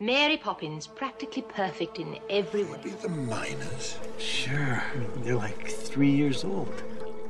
Mary Poppins, practically perfect in every way. Be the miners. Sure. They're like three years old.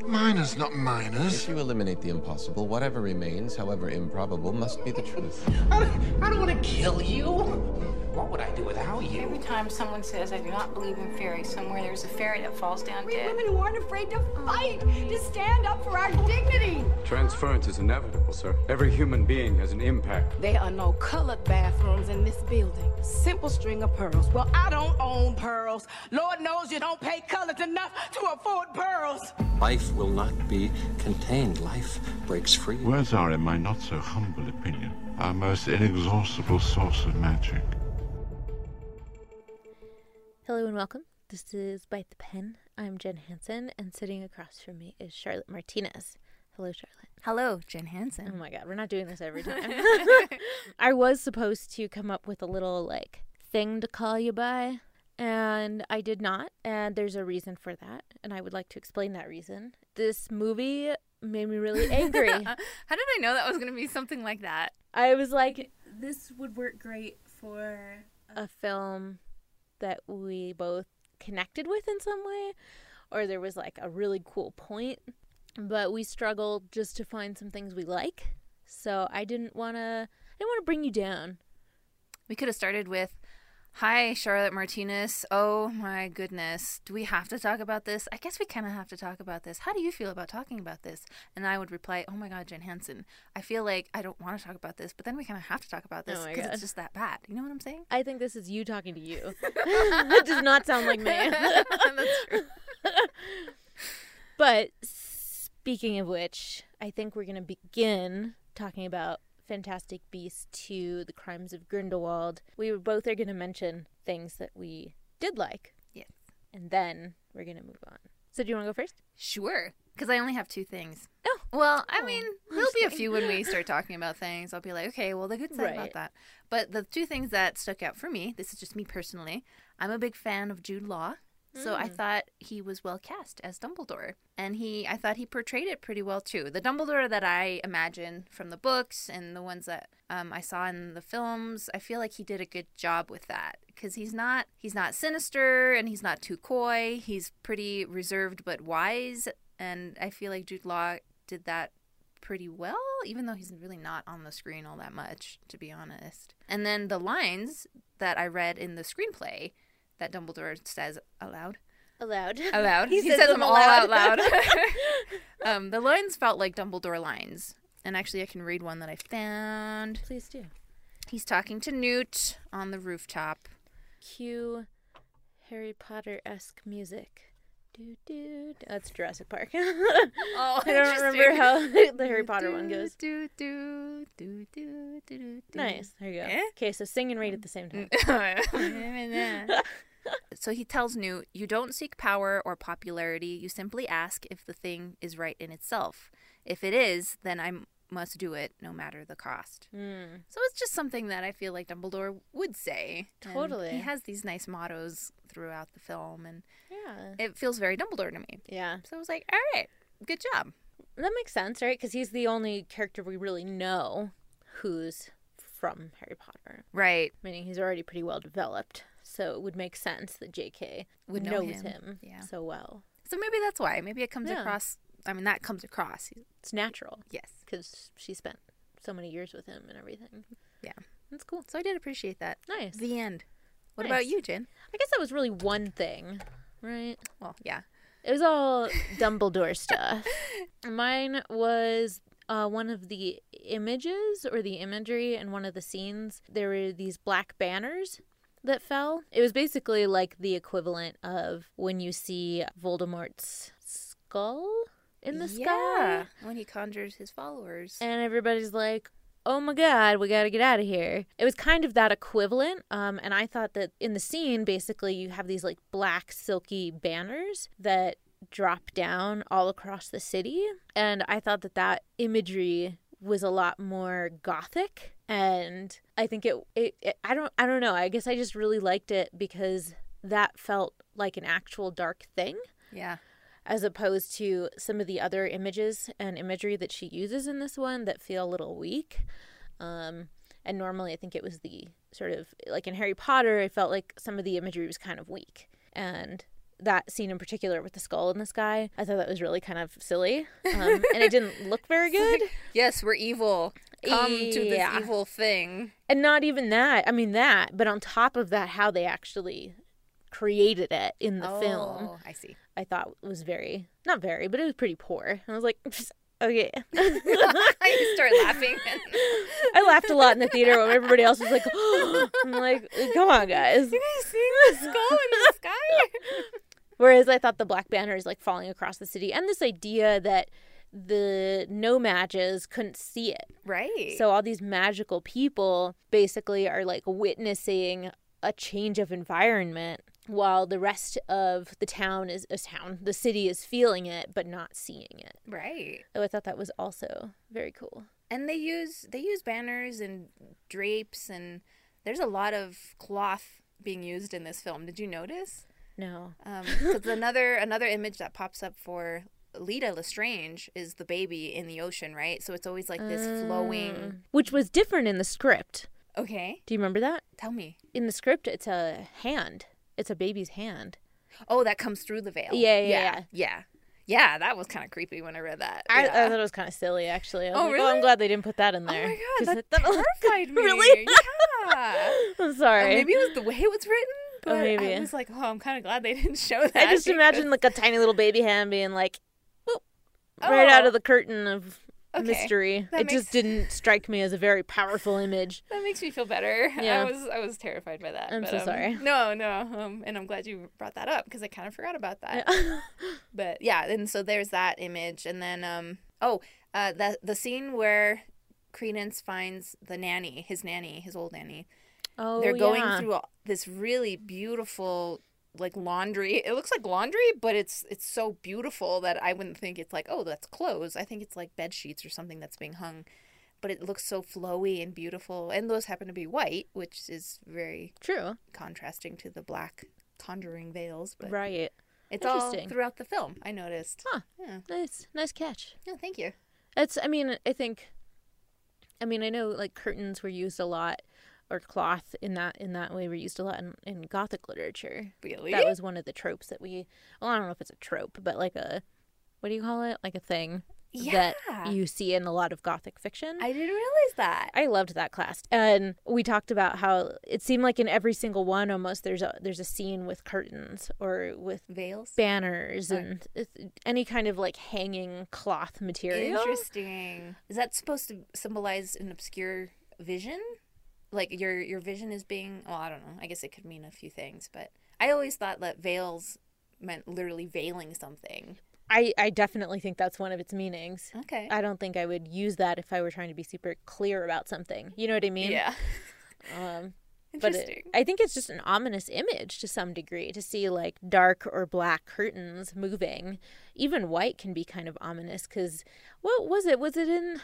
Miners, not miners. If you eliminate the impossible, whatever remains, however improbable, must be the truth. I don't, I don't want to kill you. What would I do without you? Every time someone says, I do not believe in fairies, somewhere there's a fairy that falls down We dead. women who aren't afraid to fight, to stand up for our dignity. Transference is inevitable, sir. Every human being has an impact. There are no colored bathrooms in this building. Simple string of pearls. Well, I don't own pearls. Lord knows you don't pay colored enough to afford pearls. Life will not be contained. Life breaks free. Words are, in my not so humble opinion, our most inexhaustible source of magic. Hello and welcome. This is Bite the Pen. I'm Jen Hansen, and sitting across from me is Charlotte Martinez. Hello, Charlotte. Hello, Jen Hansen. Oh my god, we're not doing this every time. I was supposed to come up with a little like thing to call you by, and I did not. And there's a reason for that, and I would like to explain that reason. This movie made me really angry. How did I know that was going to be something like that? I was like, This would work great for. a film that we both connected with in some way or there was like a really cool point. But we struggled just to find some things we like. So i didn't want to i didn't want to bring you down. We could have started with Hi, Charlotte Martinez. Oh my goodness. Do we have to talk about this? I guess we kind of have to talk about this. How do you feel about talking about this? And I would reply, Oh my God, Jen Hansen. I feel like I don't want to talk about this, but then we kind of have to talk about oh this Oh because God. it's just that bad. You know what I'm saying? i think this is you talking to you that does not sound like me That's true. but speaking of which i think we're going to begin talking about Fantastic Beasts to The Crimes of Grindelwald. We both are going to mention things that we did like. Yes. And then we're going to move on. So, do you want to go first? Sure. Because I only have two things. Oh. Well, I Oh, mean, there'll be a few when we start talking about things. I'll be like, okay, well, the good side about that. But the two things that stuck out for me, this is just me personally, I'm a big fan of Jude Law. So I Mm. thought he was well cast as Dumbledore. And he I thought he portrayed it pretty well too. The Dumbledore that I imagine from the books and the ones that um, I saw in the films, I feel like he did a good job with that because he's not he's not sinister and he's not too coy. He's pretty reserved but wise, and I feel like Jude Law did that pretty well, even though he's really not on the screen all that much, to be honest. And then the lines that I read in the screenplay that Dumbledore says aloud. Aloud. Aloud. He He, says says, them all out aloud. loud. um, the lines felt like Dumbledore lines. And actually, I can read one that I found. Please do. He's talking to Newt on the rooftop. Cue Harry Potter esque music. Do, do, do. That's Jurassic Park. Oh, I don't remember how the Harry Potter one goes. Do, do, do, do, do. Nice. There you go. Eh? Okay, so sing and read at the same time. so he tells Newt, You don't seek power or popularity. You simply ask if the thing is right in itself. If it is, then I m- must do it no matter the cost. Mm. So it's just something that I feel like Dumbledore would say. And Totally. he has these nice mottos throughout the film, and Yeah. it feels very Dumbledore to me. Yeah. So I was like, All right, good job. That makes sense, right? Because he's the only character we really know who's from Harry Potter. Right. Meaning he's already pretty well developed. So it would make sense that JK Would know knows him. him, Yeah. so well. So maybe that's why. Maybe it comes Yeah. across. I mean, that comes across. It's natural. Yes. Because she spent so many years with him and everything. Yeah. That's cool. So I did appreciate that. Nice. The end. What Nice. about you, Jen? I guess that was really one thing, right? Well, yeah. It was all Dumbledore stuff. Mine was uh, one of the images or the imagery in one of the scenes. There were these black banners that fell. It was basically like the equivalent of when you see Voldemort's skull in the yeah. sky. When he conjures his followers. And everybody's like, oh my god, we gotta get out of here. It was kind of that equivalent. Um, and I thought that in the scene, basically, you have these like black, silky banners that drop down all across the city. And I thought that that imagery was a lot more gothic and i think it, it, it i don't i don't know i guess i just really liked it because that felt like an actual dark thing yeah. As opposed to some of the other images and imagery that she uses in this one that feel a little weak. Um, And normally, I think it was the sort of like in Harry Potter, I felt like some of the imagery was kind of weak. And that scene in particular with the skull in the sky, I thought that was really kind of silly. Um, and it didn't look very good. yes, we're evil. Come to this evil thing. And not even that. I mean, that, but on top of that, how they actually created it in the film, Oh, I see. I thought was very, not very, but it was pretty poor. And I was like, okay. you start laughing. I laughed a lot in the theater when everybody else was like, I'm like, come on, guys. You guys seeing the skull in the sky? Whereas I thought the Black Banner is like falling across the city, and this idea that the no matches couldn't see it. Right. So all these magical people basically are like witnessing a change of environment while the rest of the town is a town, the city is feeling it but not seeing it. right. So I thought that was also very cool. And they use they use banners and drapes and there's a lot of cloth being used in this film. Did you notice? No. Um, 'cause another another image that pops up for Leta Lestrange is the baby in the ocean, right? So it's always like this flowing. Which was different in the script. Okay, Do you remember that? tell me. In the script it's a hand. It's a baby's hand. Oh, that comes through the veil. Yeah, yeah, yeah, yeah. Yeah, that was kind of creepy when I read that. I, I thought it was kind of silly, actually. Oh, like, oh, really? I'm glad they didn't put that in oh there. Oh my god, that thought- terrified me. Really? Yeah. I'm sorry. Or maybe it was the way it was written, oh, but maybe. I was like, oh, I'm kind of glad they didn't show that. I just because- imagine like a tiny little baby hand being like, "Boop," oh. right out of the curtain of Oh. Okay. mystery. That it just didn't strike me as a very powerful image. That makes me feel better. Yeah. I was I was terrified by that. I'm but, so um, sorry. No, no, um, and I'm glad you brought that up because I kind of forgot about that. But yeah, and so there's that image, and then um oh uh the the scene where Credence finds the nanny, his nanny, his old nanny. Oh, They're going yeah. through all- this really beautiful like laundry. It looks like laundry, but it's it's so beautiful that I wouldn't think it's like, oh, that's clothes. I think it's like bed sheets or something that's being hung. But it looks so flowy and beautiful. And those happen to be white, which is very True. contrasting to the black conjuring veils. But Right. it's all throughout the film, I noticed. Huh. Yeah. Nice. Nice catch. Yeah, thank you. It's. I mean, I think. I mean, I know like curtains were used a lot, or cloth in that in that way were used a lot in, in Gothic literature. Really? That was one of the tropes that we. Well, I don't know if it's a trope, but like a, what do you call it? Like a thing that you see in a lot of Gothic fiction. I didn't realize that. I loved that class, and we talked about how it seemed like in every single one, almost there's a there's a scene with curtains or with Veils? banners, oh. and any kind of like hanging cloth material. Interesting. Is that supposed to symbolize an obscure vision? Like your your vision is being well, I don't know. I guess it could mean a few things, but I always thought that veils meant literally veiling something. I I definitely think that's one of its meanings. Okay. I don't think I would use that if I were trying to be super clear about something. You know what I mean? Yeah. Um, but it- I think it's just an ominous image to some degree to see like dark or black curtains moving. Even white can be kind of ominous because what was it? Was it in?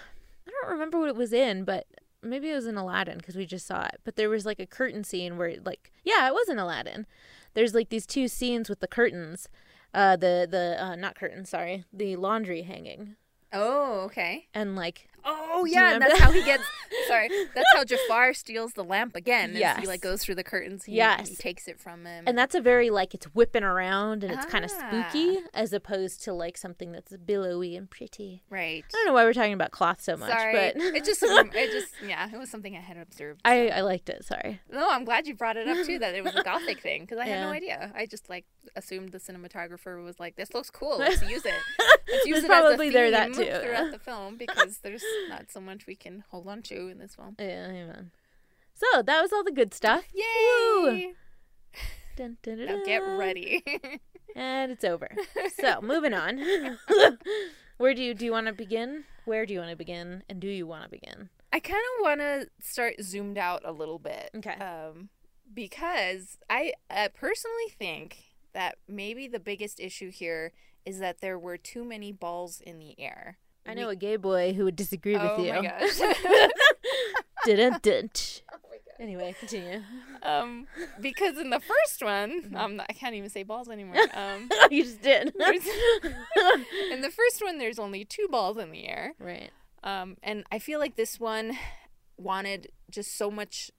I don't remember what it was in, but maybe it was in Aladdin because we just saw it. But there was like a curtain scene where like yeah, it was in Aladdin. There's like these two scenes with the curtains, uh, the the uh, not curtains, sorry, the laundry hanging, Oh, okay. and like Oh yeah, and that's how he gets. Sorry, that's how Jafar steals the lamp again. Yes, he like goes through the curtains. He, Yes. he takes it from him. And that's a very like it's whipping around and it's kind of Ah. spooky as opposed to like something that's billowy and pretty. right. I don't know why we're talking about cloth so much, Sorry, but it just it just yeah, it was something I had observed. I I liked it. Sorry. No, I'm glad you brought it up too. That it was a gothic thing because I had no idea. I just like assumed the cinematographer was like, "This looks cool. Let's use it. Let's use it probably as a there that too. throughout the film because there's not so much we can hold on to in this film." Yeah, amen. So that was all the good stuff. Yay! Dun, dun, dun, Now get ready. And it's over. So moving on. Where do you do you want to begin? Where do you want to begin? And do you want to begin? I kind of want to start zoomed out a little bit. Okay. Um, because I uh, personally think that maybe the biggest issue here is that there were too many balls in the air. I know a gay boy who would disagree with you. oh my gosh. Didn't didn't. Anyway, continue. um, because in the first one, um, I can't even say balls anymore. Um, you just did. in the first one, there's only two balls in the air. right. Um, and I feel like this one wanted just so much,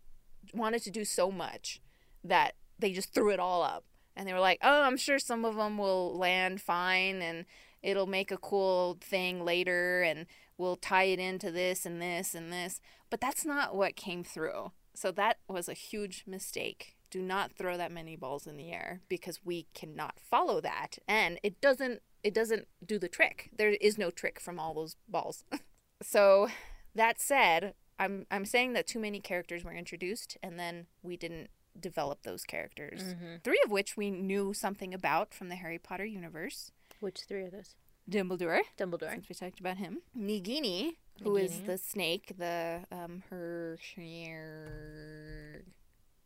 wanted to do so much that they just threw it all up. And they were like, oh, I'm sure some of them will land fine and it'll make a cool thing later and we'll tie it into this and this and this. But that's not what came through. So that was a huge mistake. Do not throw that many balls in the air because we cannot follow that and it doesn't it doesn't do the trick. There is no trick from all those balls. so that said, I'm I'm saying that too many characters were introduced and then we didn't develop those characters. Mm-hmm. Three of which we knew something about from the Harry Potter universe. Which three are those? Dumbledore. Dumbledore. Since we talked about him. Nagini, who is Nagini. the snake, the um her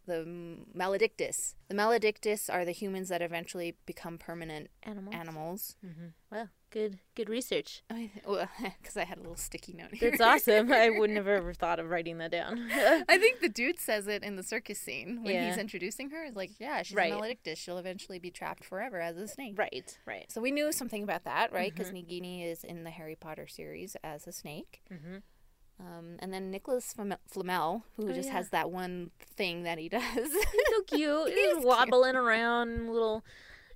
the Maledictus. The Maledictus are the humans that eventually become permanent Animals. animals. Mm-hmm. Well, good good research. Because I had a little sticky note here. That's awesome. I would never ever thought of writing that down. I think the dude says it in the circus scene when Yeah. he's introducing her. It's like, yeah, she's Right. a Maledictus. She'll eventually be trapped forever as a snake. right, right. So we knew something about that, right? Because Mhm. Nagini is in the Harry Potter series as a snake. Mm-hmm. Um, and then Nicolas Flam- Flamel, who Oh, just yeah. has that one thing that he does. He's so cute. He is He's wobbling around, little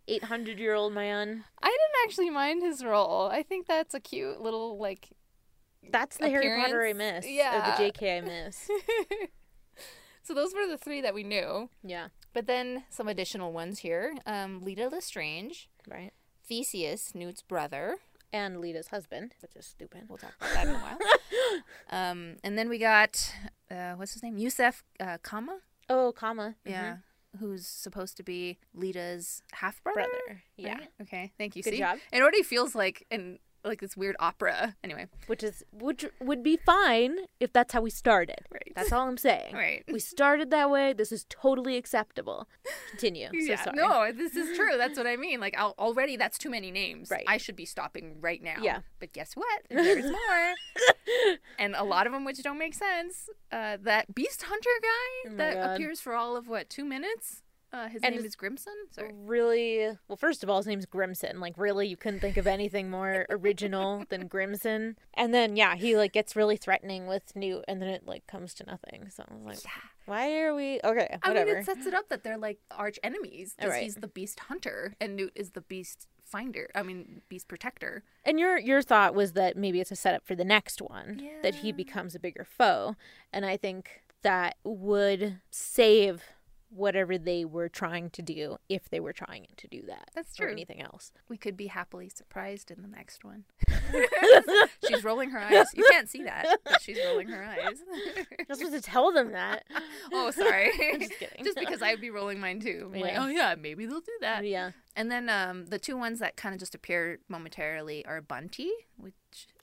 eight hundred year old man. I didn't actually mind his role. I think that's a cute little like. That's the Harry Potter I miss. Yeah. The JK I miss. So those were the three that we knew. yeah. But then some additional ones here. Um, Leta Lestrange, Right. Theseus, Newt's brother. And Leta's husband, which is stupid. We'll talk about that in a while. um, and then we got uh, what's his name? Yusuf uh, Kama. Oh, comma. Yeah. Who's supposed to be Leta's half brother? Brother. Yeah. Okay. Thank you. Good See? job. It already feels like an like this weird opera. Anyway. Which is which would be fine if that's how we started. Right. That's all I'm saying. Right. We started that way. This is totally acceptable. Continue. So yeah. sorry. No, this is true. That's what I mean. Like I'll, already, that's too many names. Right. I should be stopping right now. Yeah. But guess what? There's more. and a lot of them which don't make sense. Uh, that Beast Hunter guy Oh that God. appears for all of what two minutes. Uh, his And name is Grimmson. Sorry. Really? Well, first of all, his name's Grimmson. Like, really, you couldn't think of anything more original than Grimmson. And then, yeah, he like gets really threatening with Newt, and then it like comes to nothing. So I was like, why are we? Okay, I whatever. mean, it sets it up that they're like arch enemies because Right. he's the Beast Hunter and Newt is the Beast Finder. I mean, Beast Protector. And your your thought was that maybe it's a setup for the next one yeah. that he becomes a bigger foe, and I think that would save whatever they were trying to do if they were trying to do that. That's Or true. anything else. We could be happily surprised in the next one. she's rolling her eyes. You can't see that, but she's rolling her eyes. You're supposed to tell them that. oh, sorry. I'm just kidding. Just because I'd be rolling mine too. I'm Like, Yeah. oh yeah, maybe they'll do that. Yeah. And then um, the two ones that kind of just appear momentarily are Bunty, which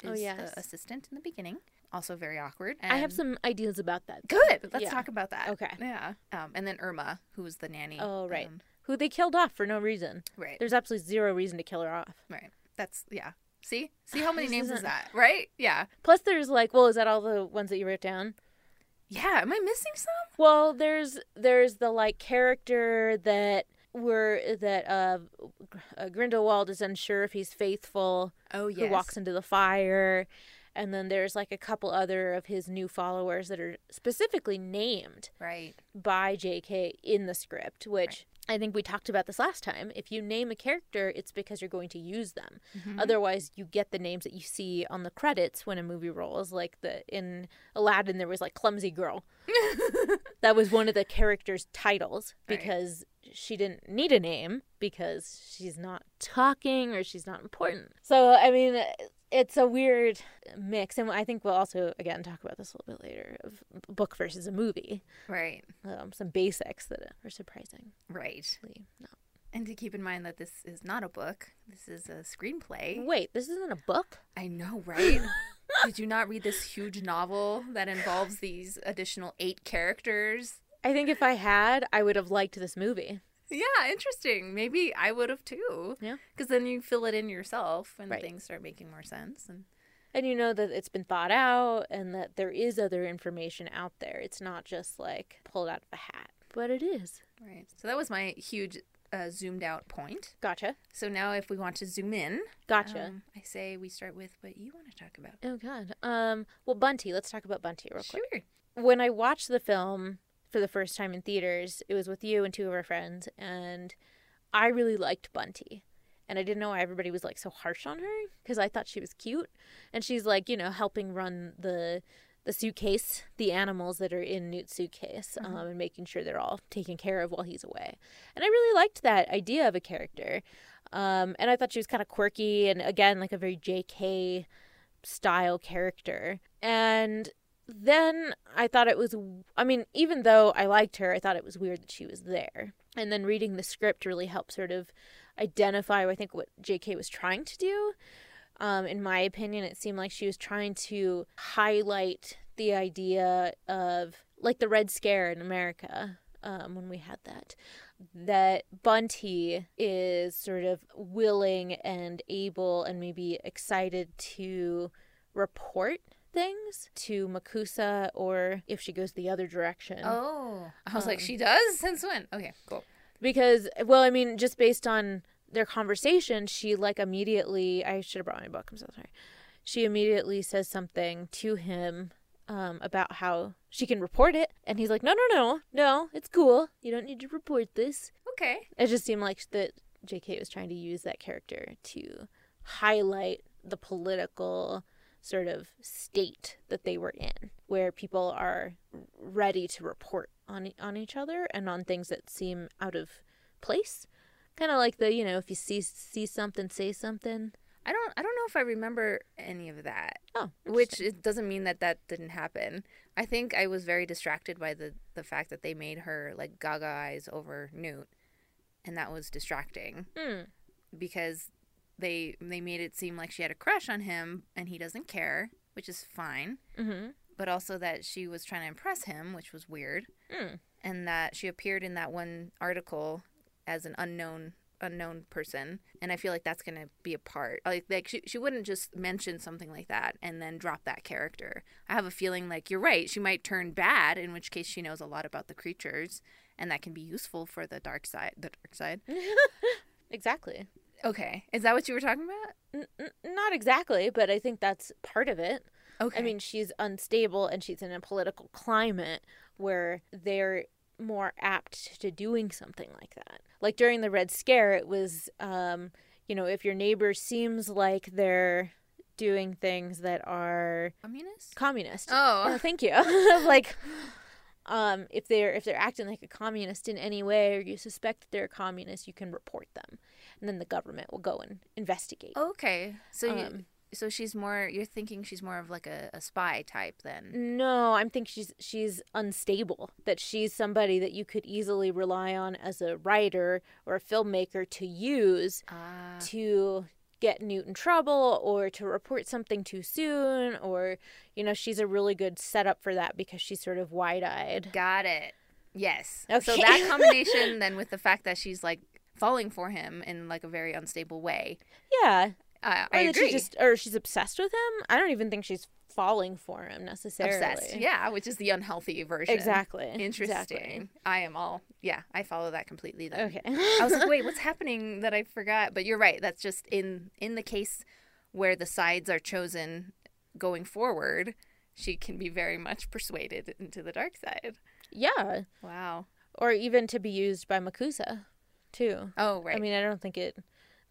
is Oh, yes. the assistant in the beginning. Also very awkward. I have some ideas about that. Good. Let's Yeah. talk about that. Okay. Yeah. Um, and then Irma, who was the nanny. Oh, right. Um, Who they killed off for no reason. Right. There's absolutely zero reason to kill her off. right. That's yeah. See, see how many names is isn't- that? Right? Yeah. Plus, there's like, well, is that all the ones that you wrote down? Yeah. Am I missing some? Well, there's there's the like character that were that uh, uh Grindelwald is unsure if he's faithful. Oh Who walks into the fire, and then there's like a couple other of his new followers that are specifically named Right. by J.K. in the script, which. I think we talked about this last time. If you name a character, it's because you're going to use them. Mhm. Otherwise, you get the names that you see on the credits when a movie rolls. Like the in Aladdin, there was like clumsy girl. that was one of the characters' titles Right. because she didn't need a name because she's not talking or she's not important. So I mean, it's a weird mix, and I think we'll also again talk about this a little bit later of book versus a movie. Right. Um, some basics that are surprising. Right. No. And to keep in mind that this is not a book. This is a screenplay. Wait, this isn't a book. I know, right? Did you not read this huge novel that involves these additional eight characters? I think if I had, I would have liked this movie. Yeah, interesting. Maybe I would have too. Yeah. Because then you fill it in yourself and Right. things start making more sense. And And you know that it's been thought out and that there is other information out there. It's not just like pulled out of a hat, but it is. right. So that was my huge uh, zoomed out point. Gotcha. So now if we want to zoom in, Gotcha. um, I say we start with what you want to talk about. oh god. Um well Bunty, let's talk about Bunty real quick. Sure. when I watched the film for the first time in theaters, it was with you and two of our friends, and I really liked Bunty. And I didn't know why everybody was like so harsh on her because I thought she was cute. And she's like, you know, helping run the the suitcase, the animals that are in Newt's suitcase, um, and making sure they're all taken care of while he's away. And I really liked that idea of a character. Um, and I thought she was kind of quirky and again like a very J.K. style character. And then I thought it was, I mean, even though I liked her, I thought it was weird that she was there. And then reading the script really helped sort of identify, I think, what J.K. was trying to do. Um, in my opinion, it seemed like she was trying to highlight the idea of, like, the Red Scare in America um, when we had that, that Bunty is sort of willing and able and maybe excited to report things to MACUSA or if she goes the other direction. Oh, I was like, Um, she does? Since when? Okay, cool. Because, well, I mean, just based on their conversation, she like immediately, I should have brought my book, I'm so sorry. She immediately says something to him um, about how she can report it. And he's like, no, no, no, no, it's cool. You don't need to report this. Okay. It just seemed like that JK was trying to use that character to highlight the political sort of state that they were in, where people are ready to report on on each other and on things that seem out of place. Kind of like the, you know, if you see see something, say something. I don't I don't know if I remember any of that. Oh, which it doesn't mean that that didn't happen. I think I was very distracted by the the fact that they made her like gaga eyes over Newt, and that was distracting Hmm. because they they made it seem like she had a crush on him and he doesn't care, which is fine. Mhm. But also that she was trying to impress him, which was weird, Mm. and that she appeared in that one article as an unknown unknown person and i feel like that's going to be a part like like she, she wouldn't just mention something like that and then drop that character i have a feeling like you're right she might turn bad in which case she knows a lot about the creatures and that can be useful for the dark side the dark side Exactly. Okay is that what you were talking about N- not exactly, but I think that's part of it. Okay. I mean, she's unstable and she's in a political climate where they're more apt to doing something like that. Like during the Red Scare, it was, um, you know, if your neighbor seems like they're doing things that are communist, communist. Oh. Yeah, thank you. like, um, if they're if they're acting like a communist in any way, or you suspect they're a communist, you can report them, and then the government will go and investigate. okay so you, Um, so she's more you're thinking she's more of like a, a spy type then No, I'm thinking she's she's unstable. That she's somebody that you could easily rely on as a writer or a filmmaker to use Ah. to get Newt in trouble or to report something too soon or you know, she's a really good setup for that because she's sort of wide-eyed. Got it. Yes. Okay. So that combination then with the fact that she's like falling for him in like a very unstable way. Yeah. Uh, Or I that agree. she just or she's obsessed with him. I don't even think she's falling for him necessarily. Obsessed. Yeah, which is the unhealthy version. Exactly. Interesting. Exactly. I am all yeah, I follow that completely then. Okay. I was like, wait, what's happening that I forgot? But you're right. That's just in in the case where the sides are chosen going forward, she can be very much persuaded into the dark side. Yeah. Wow. Or even to be used by MACUSA, too. Oh, right. I mean, I don't think it.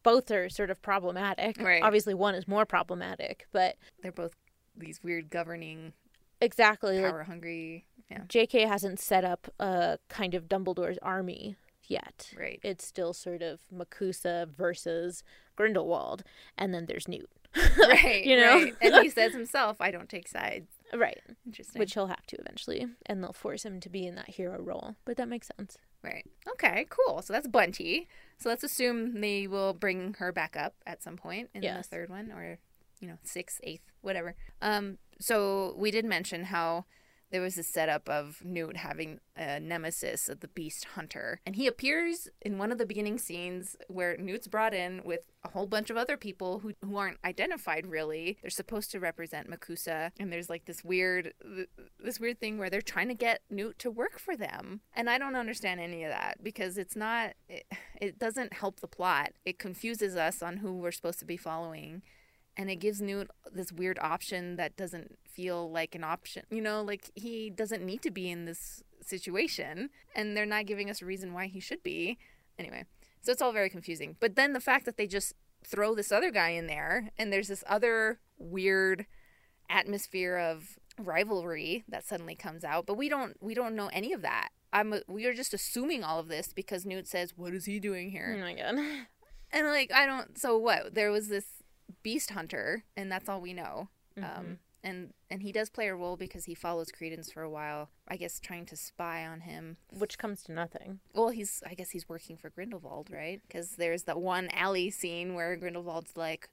Both are sort of problematic. Right. Obviously, one is more problematic, but They're both these weird governing exactly. like, power hungry. Yeah. J.K. hasn't set up a kind of Dumbledore's army yet. Right. It's still sort of MACUSA versus Grindelwald, and then there's Newt. right. you know? right. And he says himself, I don't take sides. right. Interesting. Which he'll have to eventually, and they'll force him to be in that hero role. But that makes sense. Right. Okay, cool. So that's Bunty. So let's assume they will bring her back up at some point in Yes. the third one or, you know, sixth, eighth, whatever. Um, so we did mention how there was a setup of Newt having a nemesis of the beast hunter. And he appears in one of the beginning scenes where Newt's brought in with a whole bunch of other people who, who aren't identified really. They're supposed to represent MACUSA. And there's like this weird this weird thing where they're trying to get Newt to work for them. And I don't understand any of that because it's not it, it doesn't help the plot. It confuses us on who we're supposed to be following and it gives Newt this weird option that doesn't feel like an option. You know, like he doesn't need to be in this situation, and they're not giving us a reason why he should be. Anyway, so it's all very confusing. But then the fact that they just throw this other guy in there, and there's this other weird atmosphere of rivalry that suddenly comes out, but we don't we don't know any of that. I'm we are just assuming all of this because Newt says, "What is he doing here?" Oh my god. And like I don't. So what? There was this beast hunter, and that's all we know. Mm-hmm. Um, and and he does play a role because he follows Credence for a while. I guess trying to spy on him, which comes to nothing. Well, he's I guess he's working for Grindelwald, right? Because there's that one alley scene where Grindelwald's like,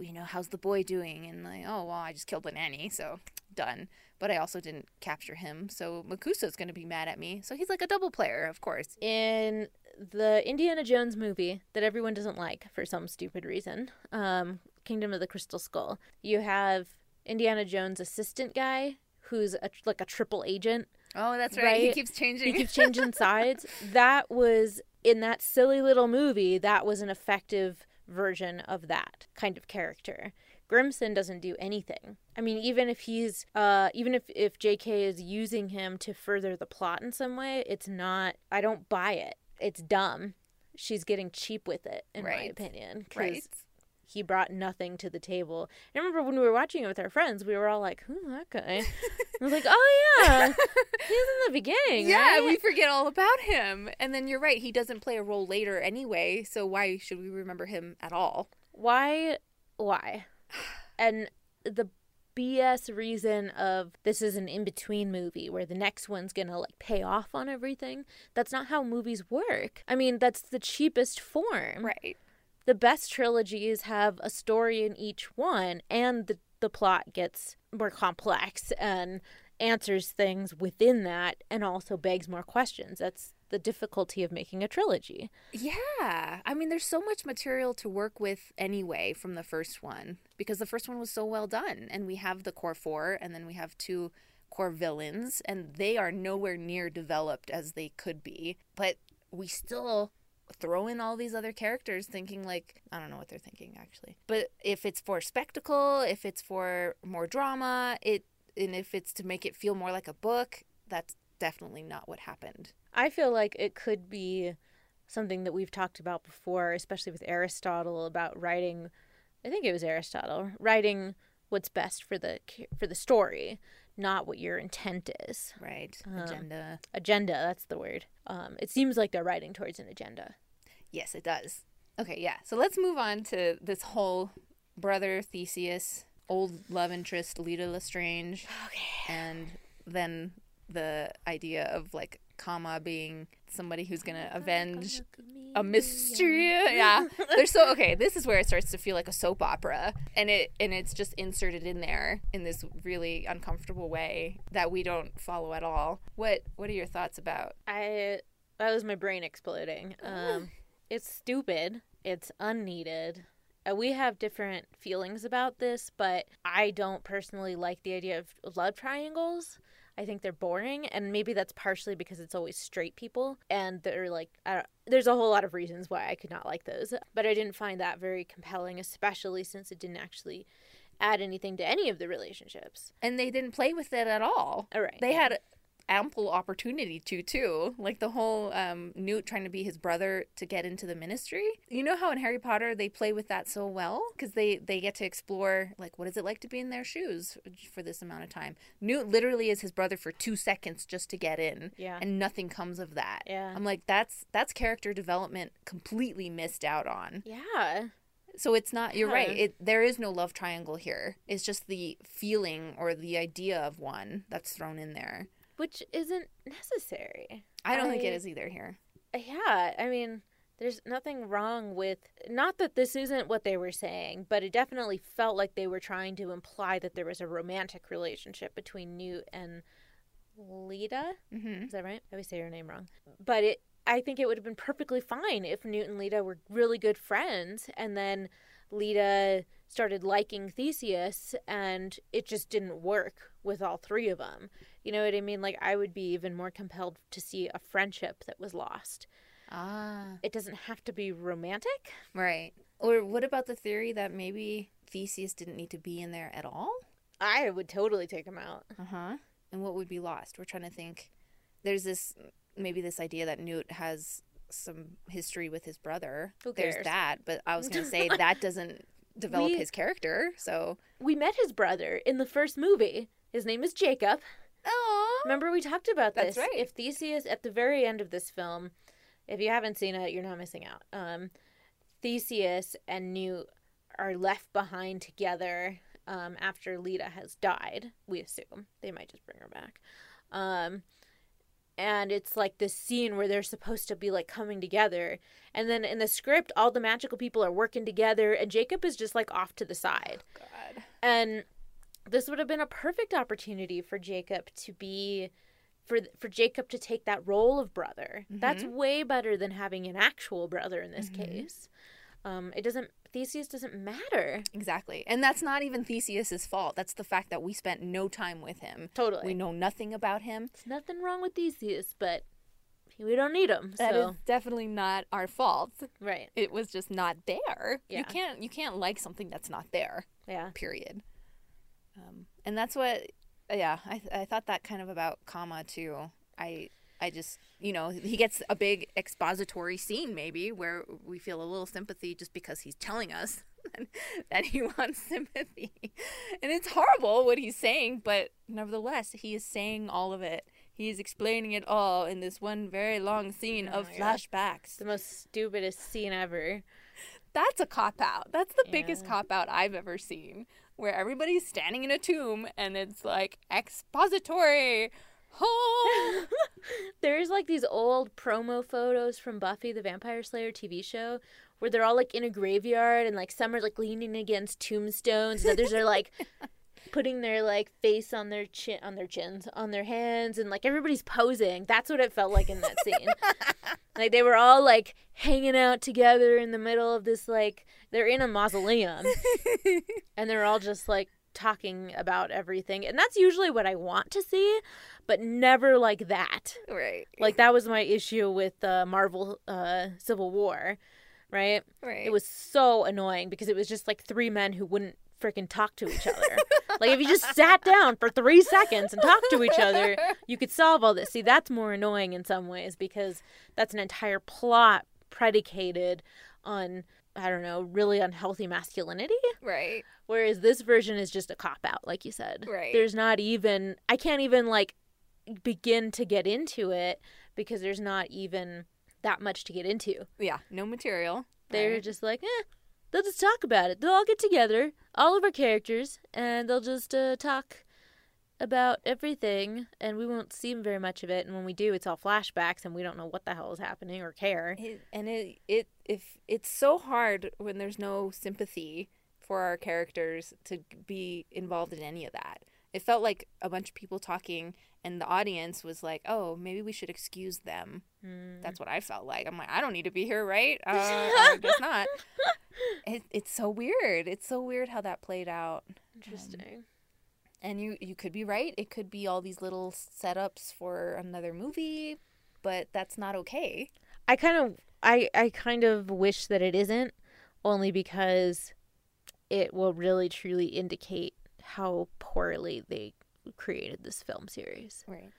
you know, how's the boy doing? And like, oh well, I just killed the nanny, so done. But I also didn't capture him, so MACUSA's gonna be mad at me. So he's like a double player, of course. In the Indiana Jones movie that everyone doesn't like for some stupid reason, um, Kingdom of the Crystal Skull, you have Indiana Jones' assistant guy who's a, like a triple agent. Oh, that's right. right. He keeps changing. He keeps changing sides. That was in that silly little movie. That was an effective version of that kind of character. Grimmson doesn't do anything. I mean, even if he's, uh, even if if J.K. is using him to further the plot in some way, it's not. I don't buy it. It's dumb. She's getting cheap with it, in right. my opinion. Right. He brought nothing to the table. I remember when we were watching it with our friends, we were all like, "Who's that guy?" I was like, "Oh yeah, he's in the beginning." Yeah, right? we forget all about him. And then you're right; he doesn't play a role later anyway. So why should we remember him at all? Why? Why? And the BS reason of this is an in between movie where the next one's gonna like pay off on everything. That's not how movies work. I mean, that's the cheapest form. Right. The best trilogies have a story in each one, and the, the plot gets more complex and answers things within that and also begs more questions. That's the difficulty of making a trilogy. Yeah. I mean, there's so much material to work with anyway from the first one because the first one was so well done. And we have the core four, and then we have two core villains, and they are nowhere near developed as they could be. But we still throw in all these other characters thinking like i don't know what they're thinking actually but if it's for spectacle if it's for more drama it and if it's to make it feel more like a book that's definitely not what happened I feel like it could be something that we've talked about before, especially with Aristotle about writing. I think it was Aristotle writing what's best for the for the story, not what your intent is. Right. Um, agenda. Agenda. That's the word. Um, it seems like they're writing towards an agenda. Yes, it does. Okay, yeah. So let's move on to this whole brother Theseus, old love interest Lita Lestrange, okay. and then the idea of like Kama being somebody who's gonna avenge a mystery. Yeah, they're so okay. This is where it starts to feel like a soap opera, and it and it's just inserted in there in this really uncomfortable way that we don't follow at all. What What are your thoughts about? I that was my brain exploding. Um, it's stupid. It's unneeded. Uh, we have different feelings about this, but I don't personally like the idea of love triangles. I think they're boring, and maybe that's partially because it's always straight people, and they're like, there's a whole lot of reasons why I could not like those, but I didn't find that very compelling, especially since it didn't actually add anything to any of the relationships. And they didn't play with it at all. All right. They had ample opportunity to too. Like the whole um newt trying to be his brother to get into the ministry. You know how in harry potter they play with that so well? Because they they get to explore like what is it like to be in their shoes for this amount of time? Newt literally is his brother for two seconds just to get in yeah. and nothing comes of that. Yeah. I'm like that's that's character development completely missed out on. Yeah. So it's not you're yeah. right. It there is no love triangle here. It's just the feeling or the idea of one that's thrown in there which isn't necessary. I don't I, think it is either here. Yeah, I mean, there's nothing wrong with not that this isn't what they were saying, but it definitely felt like they were trying to imply that there was a romantic relationship between Newt and Leta. Mm-hmm. Is that right? I always say her name wrong. But it I think it would have been perfectly fine if Newt and Leta were really good friends and then Leta started liking Theseus and it just didn't work with all three of them. You know what I mean? Like I would be even more compelled to see a friendship that was lost. Ah. It doesn't have to be romantic. Right. Or what about the theory that maybe Theseus didn't need to be in there at all? I would totally take him out. Uh huh. And what would be lost? We're trying to think. There's this maybe this idea that Newt has some history with his brother. Who There's that, but I was gonna say that doesn't develop We- his character. So We met his brother in the first movie. His name is Jacob. Oh, Remember we talked about this. That's right. If Theseus at the very end of this film, if you haven't seen it, you're not missing out. Um, Theseus and Newt are left behind together um, after Leta has died. We assume they might just bring her back. Um, and it's like this scene where they're supposed to be like coming together, and then in the script, all the magical people are working together, and Jacob is just like off to the side. God. And this would have been a perfect opportunity for Jacob to be for for Jacob to take that role of brother. That's way better than having an actual brother in this case. Um, it doesn't Theseus doesn't matter. Exactly. And that's not even Theseus's fault. That's the fact that we spent no time with him. Totally. We know nothing about him. There's nothing wrong with Theseus, but we don't need him. That is so definitely not our fault. right. It was just not there. Yeah. You can't you can't like something that's not there. Yeah. Period. Um, and that's what yeah, I I thought that kind of about Kama too. I I just you know, he gets a big expository scene maybe where we feel a little sympathy just because he's telling us that he wants sympathy. And it's horrible what he's saying, but nevertheless, he is saying all of it. He is explaining it all in this one very long scene of my God. flashbacks. The most stupidest scene ever. That's a cop out. That's the biggest cop out I've ever seen. Where everybody's standing in a tomb and it's like expository. Oh. There's like these old promo photos from Buffy the Vampire Slayer TV show where they're all like in a graveyard and like some are like leaning against tombstones and others are like putting their like face on their chin on their chins on their hands and like everybody's posing. That's what it felt like in that scene. like they were all like hanging out together in the middle of this like they're in a mausoleum and they're all just like talking about everything and that's usually what I want to see but never like that. right. Like that was my issue with uh, Marvel uh, Civil War, right? Right. It was so annoying because it was just like three men who wouldn't freaking talk to each other. like if you just sat down for three seconds and talked to each other, you could solve all this. See, that's more annoying in some ways because that's an entire plot predicated on I don't know, really unhealthy masculinity. right. Whereas this version is just a cop out, like you said. Right. There's not even I can't even like begin to get into it because there's not even that much to get into. Yeah. No material. They're right? just like, eh, they'll just talk about it. They'll all get together, all of our characters, and they'll just uh, talk about everything, and we won't see very much of it. And when we do, it's all flashbacks, and we don't know what the hell is happening or care. It, and it it if it's so hard when there's no sympathy for our characters to be involved in any of that. It felt like a bunch of people talking, and the audience was like, "Oh, maybe we should excuse them." That's what I felt like. I'm like, I don't need to be here, right? Uh, I guess not. It, it's so weird. It's so weird how that played out. Interesting. And you you could be right. It could be all these little setups for another movie, but that's not okay. I kind of I I kind of wish that it isn't only because it will really truly indicate how poorly they created this film series. Right.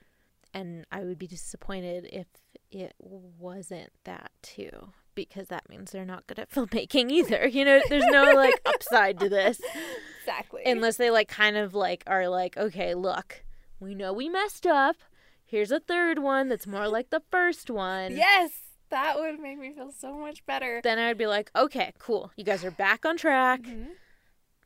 And I would be disappointed if it wasn't that too because that means they're not good at filmmaking either. You know, there's no like upside to this Exactly. unless they like kind of like are like, okay, look, we know we messed up. Here's a third one that's more like the first one. yes, that would make me feel so much better. then I would be like, okay, cool. You guys are back on track. Mm-hmm.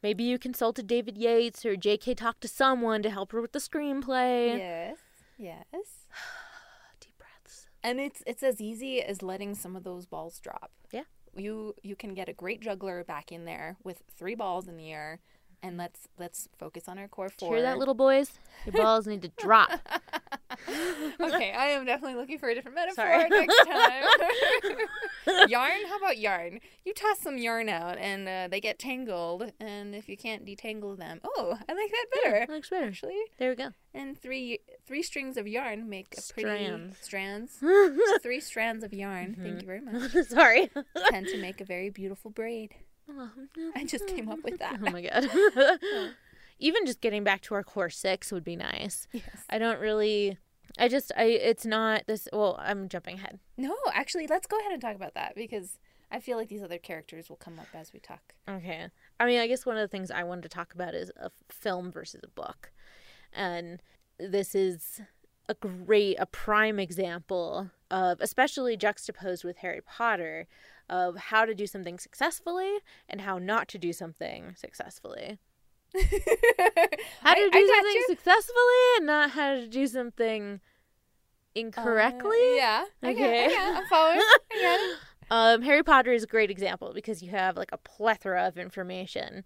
Maybe you consulted David Yates or JK talked to someone to help her with the screenplay. Yes. Yes. Deep breaths. And it's it's as easy as letting some of those balls drop. Yeah. You you can get a great juggler back in there with three balls in the air and let's let's focus on our core four. hear that, little boys? Your balls need to drop. okay, I am definitely looking for a different metaphor Sorry. next time. yarn? How about yarn? You toss some yarn out and uh, they get tangled, and if you can't detangle them, oh, I like that better. That looks better. Actually, There we go. and three three strings of yarn make a pretty Strands. strands. So three strands of yarn. Thank you very much. Sorry. Tend to make a very beautiful braid. I just came up with that. Oh my god. Even just getting back to our core six would be nice. Yes. I don't really. I just. I. It's not this. Well, I'm jumping ahead. No, actually, let's go ahead and talk about that because I feel like these other characters will come up as we talk. Okay. I mean, I guess one of the things I wanted to talk about is a film versus a book. And this is a great, a prime example of, especially juxtaposed with Harry Potter, of how to do something successfully and how not to do something successfully. How to I- do I something you. successfully and not how to do something incorrectly. Uh, yeah. I get- I Okay. following. I get it. Um, Harry Potter is a great example because you have like a plethora of information,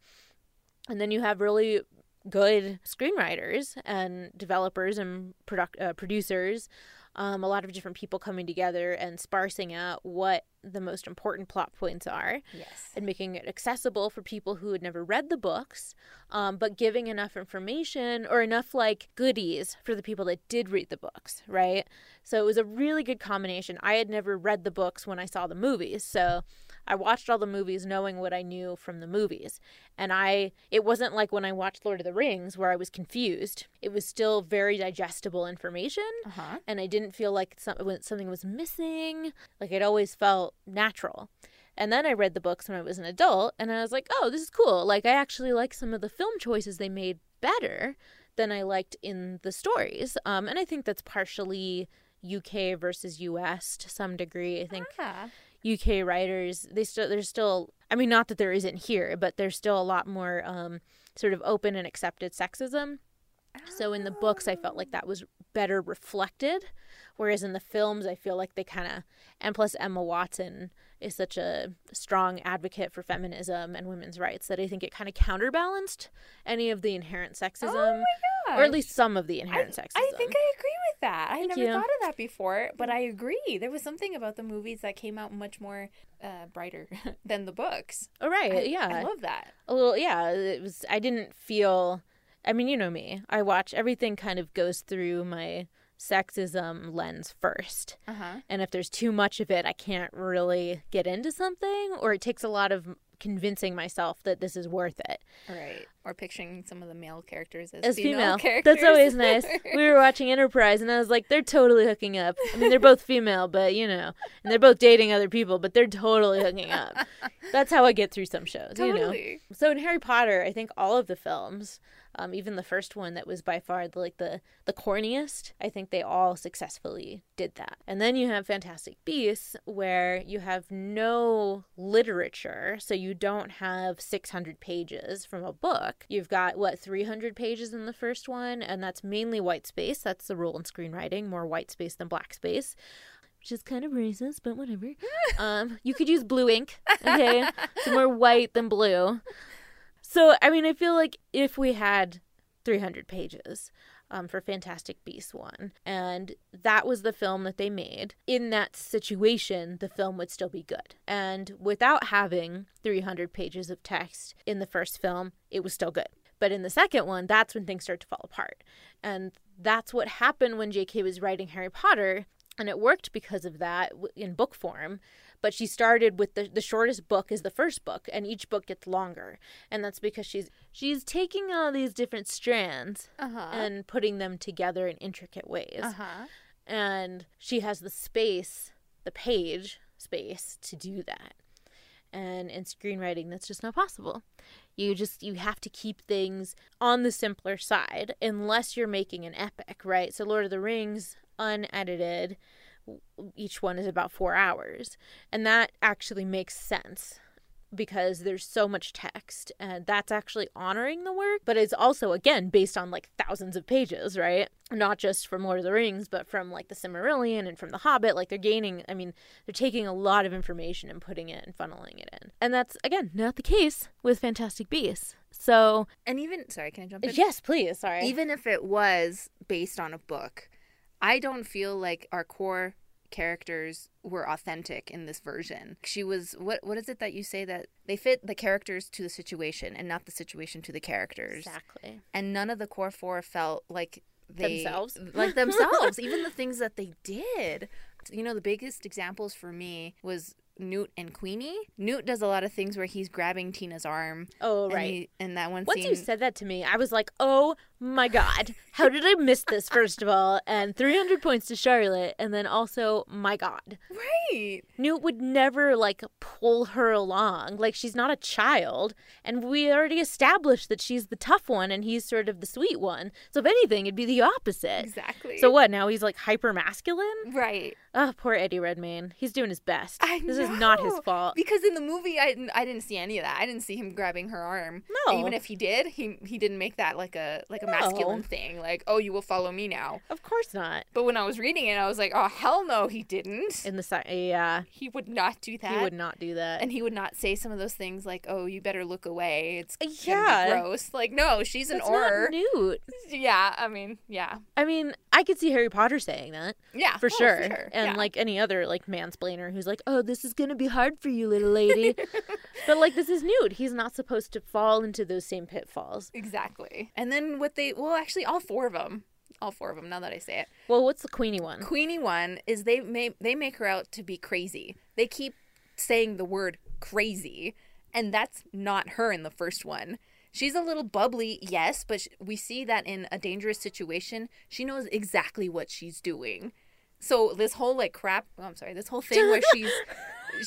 and then you have really good screenwriters and developers and product uh, producers. Um, a lot of different people coming together and sparsing out what the most important plot points are Yes. and making it accessible for people who had never read the books, um, but giving enough information or enough like goodies for the people that did read the books, right? So it was a really good combination. I had never read the books when I saw the movies, so I watched all the movies knowing what I knew from the movies. And I it wasn't like when I watched Lord of the Rings where I was confused. It was still very digestible information Uh-huh. and I didn't feel like some, something was missing. Like it always felt natural. And then I read the books when I was an adult, and I was like, oh, this is cool. Like I actually like some of the film choices they made better than I liked in the stories. Um, and I think that's partially UK versus US to some degree. I think Ah. UK writers they still there's still I mean not that there isn't here, but there's still a lot more um, sort of open and accepted sexism. So in the books, I felt like that was better reflected, whereas in the films, I feel like they kind of and plus Emma Watson is such a strong advocate for feminism and women's rights that I think it kind of counterbalanced any of the inherent sexism, or at least some of the inherent sexism. I think I agree with that. I never you. thought of that before, but I agree. There was something about the movies that came out much more uh, brighter than the books. Oh, right, I- yeah. I love that. a little yeah it was i didn't feel i mean you know me i watch everything kind of goes through my sexism lens first. Uh-huh. and if there's too much of it i can't really get into something or it takes a lot of convincing myself that this is worth it. Right. Or picturing some of the male characters as, as female, female, characters. that's always nice. We were watching enterprise and i was like they're totally hooking up. I mean they're both female but you know and they're both dating other people but they're totally hooking up. That's how i get through some shows you know. So in Harry Potter, I think all of the films, um, even the first one that was by far the, like the the corniest, I think they all successfully did that. And then you have Fantastic Beasts, where you have no literature, so you don't have 600 pages from a book. You've got what 300 pages in the first one, and that's mainly white space. That's the rule in screenwriting: more white space than black space which is kind of racist, but whatever. um, you could use blue ink, okay? so more white than blue. So, I mean, I feel like if we had 300 pages um, for Fantastic Beasts 1, and that was the film that they made, in that situation, the film would still be good. And without having 300 pages of text in the first film, it was still good. But in the second one, that's when things start to fall apart. And that's what happened when J.K. was writing Harry Potter. And it worked because of that in book form. But she started with the, the shortest book is the first book, and each book gets longer. And that's because she's she's taking all these different strands Uh-huh. and putting them together in intricate ways. Uh-huh. And she has the space, the page space to do that. And in screenwriting, that's just not possible. You just you have to keep things on the simpler side unless you're making an epic, right? So Lord of the Rings unedited each one is about 4 hours. And that actually makes sense because there's so much text and that's actually honoring the work but it's also again based on like thousands of pages right? Not just from lord of the rings but from like the Silmarillion and from the hobbit. Like they're gaining i mean they're taking a lot of information and putting it and funneling it in. And that's again not the case with fantastic beasts. So And even sorry, can I jump in? yes please sorry. Even if it was based on a book, I don't feel like our core characters were authentic in this version. She was what what is it that you say that they fit the characters to the situation and not the situation to the characters. Exactly. And none of the core four felt like they Themselves? like themselves, even the things that they did. You know, the biggest examples for me was Newt and Queenie. Newt does a lot of things where he's grabbing Tina's arm. Oh, and right. he- And that one Once scene. you said that to me, I was like, oh my God, how did I miss this, first of all? And 300 points to Charlotte. And then also, my God. right. Newt would never like pull her along. Like she's not a child. And we already established that she's the tough one and he's sort of the sweet one. So if anything, it'd be the opposite. Exactly. So what, now he's like hyper masculine? Right. Oh, poor Eddie Redmayne. He's doing his best. I this is not his fault. Because in the movie, I didn't, I didn't see any of that. I didn't see him grabbing her arm. No. Even if he did, he he didn't make that like a like a masculine oh. thing. Like, oh, you will follow me now. Of course not. But when I was reading it, I was like, oh hell no, he didn't. In the side, yeah, He would not do that. he would not do that. And he would not say some of those things like, "Oh, you better look away. It's Yeah. gross." Like, no, she's an That's or. Newt. Yeah, I mean, yeah, I mean, I could see Harry Potter saying that. yeah, for oh, sure. sure. And yeah. like any other like mansplainer who's like, "Oh, this is going to be hard for you, little lady." but like this is Newt. He's not supposed to fall into those same pitfalls. exactly. And then they well, actually, all four of them, all four of them. Now that I say it, Well, what's the Queenie one? Queenie one is they may they make her out to be crazy. They keep saying the word crazy, and that's not her in the first one. She's a little bubbly, yes, but sh- we see that in a dangerous situation, she knows exactly what she's doing. So this whole like crap, oh, I'm sorry, this whole thing where she's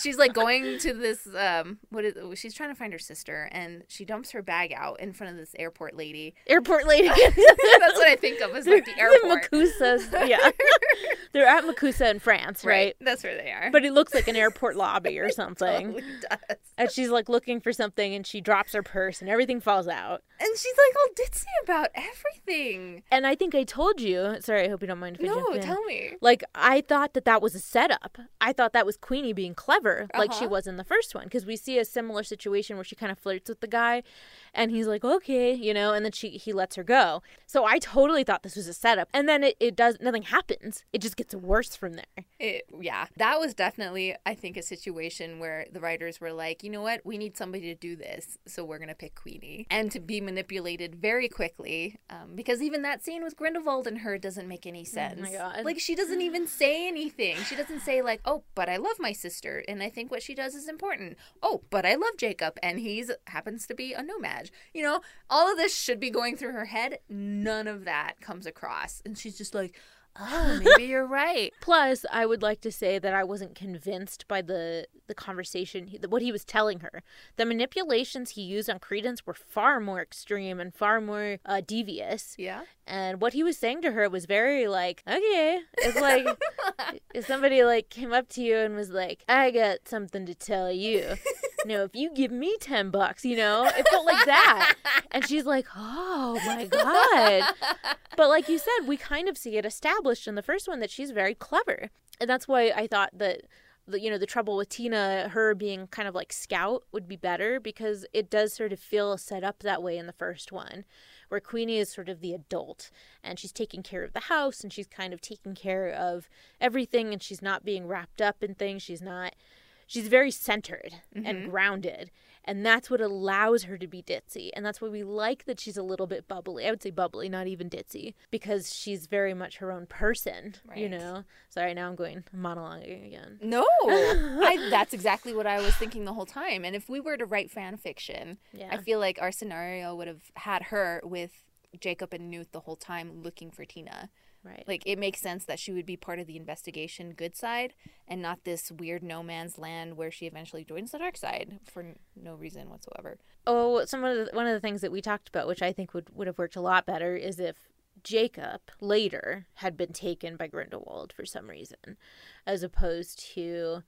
she's like going to this um what is she's trying to find her sister and she dumps her bag out in front of this airport lady. Airport lady. That's what I think of as like the airport. MACUSA's. Yeah, they're at Makusa in France, right? That's where they are. But it looks like an airport lobby or something. totally does. And she's like looking for something, and she drops her purse, and everything falls out. And she's like all ditzy about everything. And I think I told you. Sorry, I hope you don't mind if I No, tell me. Like I thought that that was a setup. I thought that was Queenie being clever, like she Uh-huh. was in the first one, because we see a similar situation where she kind of flirts with the guy, and he's like, "Okay," you know, and then she he lets her go. So I totally thought this was a setup, and then it, it does nothing happens. It just gets worse from there. It, yeah, that was definitely, I think, a situation where the writers were like, you know what, we need somebody to do this, so we're gonna pick Queenie, and to be manipulated very quickly, um, because even that scene with Grindelwald and her doesn't make any sense. Oh my God. Like she doesn't even say anything. She doesn't say like, oh, but I love my sister, and I think what she does is important. Oh, but I love Jacob, and he's happens to be a No-Maj. You know, all of this should be going through her head. None of that comes across, and she's just like. Oh, maybe you're right. Plus, I would like to say that I wasn't convinced by the the conversation, what he was telling her. The manipulations he used on Credence were far more extreme and far more uh, devious. Yeah. And what he was saying to her was very like, okay. It's like if somebody like came up to you and was like, I got something to tell you. No, if you give me 10 bucks, you know, it felt like that. And she's like, oh my God. But like you said, we kind of see it established in the first one that she's very clever. And that's why I thought that the, you know the trouble with Tina her being kind of like scout would be better because it does sort of feel set up that way in the first one where Queenie is sort of the adult and she's taking care of the house and she's kind of taking care of everything and she's not being wrapped up in things she's not she's very centered and mm-hmm. grounded and that's what allows her to be ditzy and that's why we like that she's a little bit bubbly i would say bubbly not even ditzy because she's very much her own person you Right. know sorry now i'm going monologuing again No, I, that's exactly what I was thinking the whole time. And if we were to write fan fiction, Yeah. I feel like our scenario would have had her with Jacob and Newt the whole time looking for Tina. Right Like it makes sense that she would be part of the investigation good side and not this weird no man's land where she eventually joins the dark side for no reason whatsoever. Oh, some of the, one of the things that we talked about, which I think would would have worked a lot better, is if Jacob later had been taken by Grindelwald for some reason, as opposed to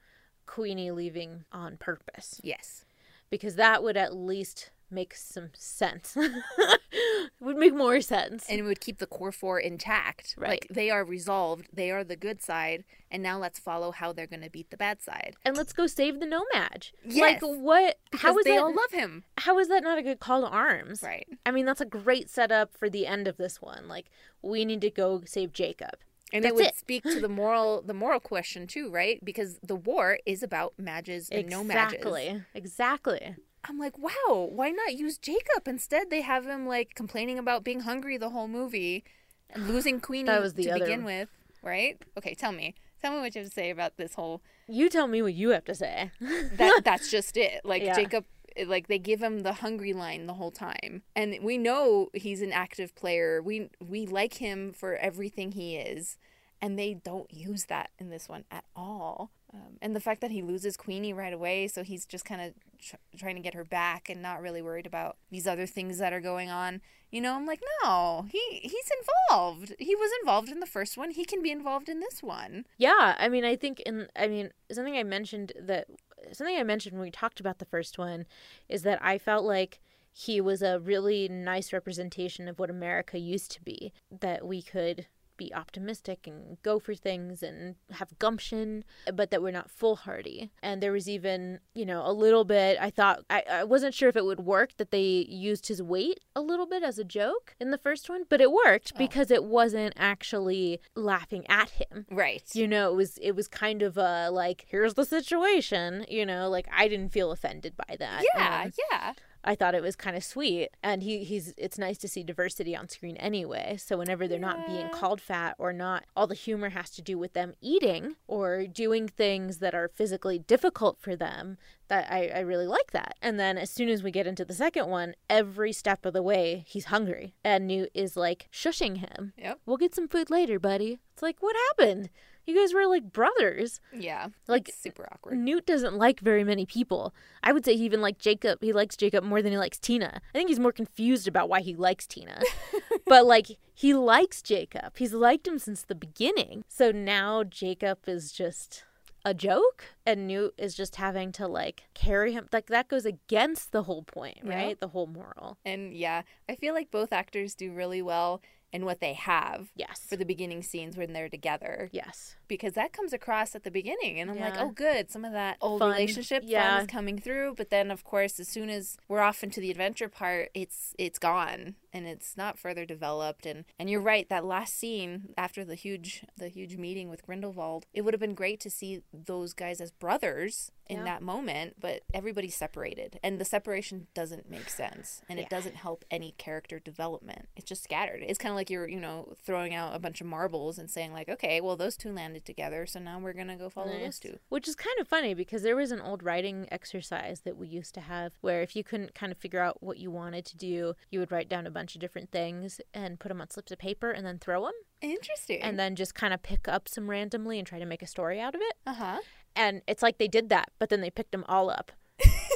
Queenie leaving on purpose, Yes. because that would at least make some sense. would make more sense. And it would keep the core four intact. Right. Like they are resolved, they are the good side, and now let's follow how they're going to beat the bad side. and let's go save the No-Maj. Yes, Like what? Because How is they that? all love him. how is that not a good call to arms? Right. I mean, that's a great setup for the end of this one. Like, we need to go save Jacob. And That's it would it. speak to the moral the moral question too, right? Because the war is about mages and No-Majs. Exactly. Exactly. I'm like, wow, why not use Jacob? Instead, they have him like complaining about being hungry the whole movie and losing Queenie That was the to other- begin with, right? Okay, tell me. Tell me what you have to say about this whole You tell me what you have to say. that that's just it. Like Yeah. Jacob eh, like they give him the hungry line the whole time. And we know he's an active player. We we like him for everything he is. And they don't use that in this one at all. Um, and the fact that he loses Queenie right away, so he's just kind of tr- trying to get her back and not really worried about these other things that are going on. You know, I'm like, no, he he's involved. He was involved in the first one. He can be involved in this one. Yeah, I mean, I think in I mean something I mentioned that something I mentioned when we talked about the first one is that I felt like he was a really nice representation of what America used to be. That we could be optimistic and go for things and have gumption, but that we're not foolhardy. And there was even, you know, a little bit, I thought, I, I wasn't sure if it would work that they used his weight a little bit as a joke in the first one, but it worked oh. because it wasn't actually laughing at him. Right. You know, it was it was kind of a like, here's the situation, you know, like I didn't feel offended by that. Yeah, And yeah. I thought it was kind of sweet. And he he's it's nice to see diversity on screen anyway. So whenever they're not being called fat or not all the humor has to do with them eating or doing things that are physically difficult for them, that I, I really like that. And then as soon as we get into the second one, every step of the way he's hungry. And Newt is like shushing him. Yep. We'll get some food later, buddy. It's like, what happened? You guys were like brothers. Yeah. Like super awkward. Newt doesn't like very many people. I would say he even likes Jacob. He likes Jacob more than he likes Tina. I think he's more confused about why he likes Tina. but like he likes Jacob. He's liked him since the beginning. So now Jacob is just a joke and Newt is just having to like carry him like that goes against the whole point, right? The whole moral. And yeah, I feel like both actors do really well in what they have. Yes. For the beginning scenes when they're together. Yes. Because that comes across at the beginning. And I'm like, oh, good. Some of that old Fun. relationship Yeah. fun is coming through. But then, of course, as soon as we're off into the adventure part, it's it's gone and it's not further developed. And and you're right. That last scene after the huge the huge meeting with Grindelwald, it would have been great to see those guys as brothers in Yeah. that moment. But everybody's separated, and the separation doesn't make sense, and it doesn't help any character development. It's just scattered. It's kind of like you're you know throwing out a bunch of marbles and saying like, okay, well those two landed together, so now we're gonna go follow those two. Which is kind of funny because there was an old writing exercise that we used to have where if you couldn't kind of figure out what you wanted to do, you would write down a bunch of different things and put them on slips of paper and then throw them. Interesting. And then just kind of pick up some randomly and try to make a story out of it. uh huh. And it's like they did that, but then they picked them all up.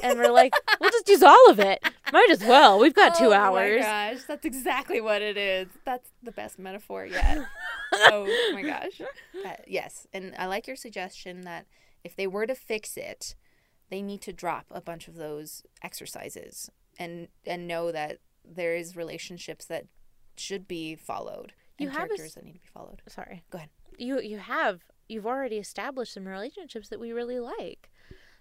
and we're like, we'll just use all of it. Might as well. We've got two oh hours. Oh my gosh, that's exactly what it is. That's the best metaphor yet. oh my gosh. Uh, yes, and I like your suggestion that if they were to fix it, they need to drop a bunch of those exercises and and know that there is relationships that should be followed You and have a characters s- that need to be followed. Sorry. Go ahead. You you have you've already established some relationships that we really like.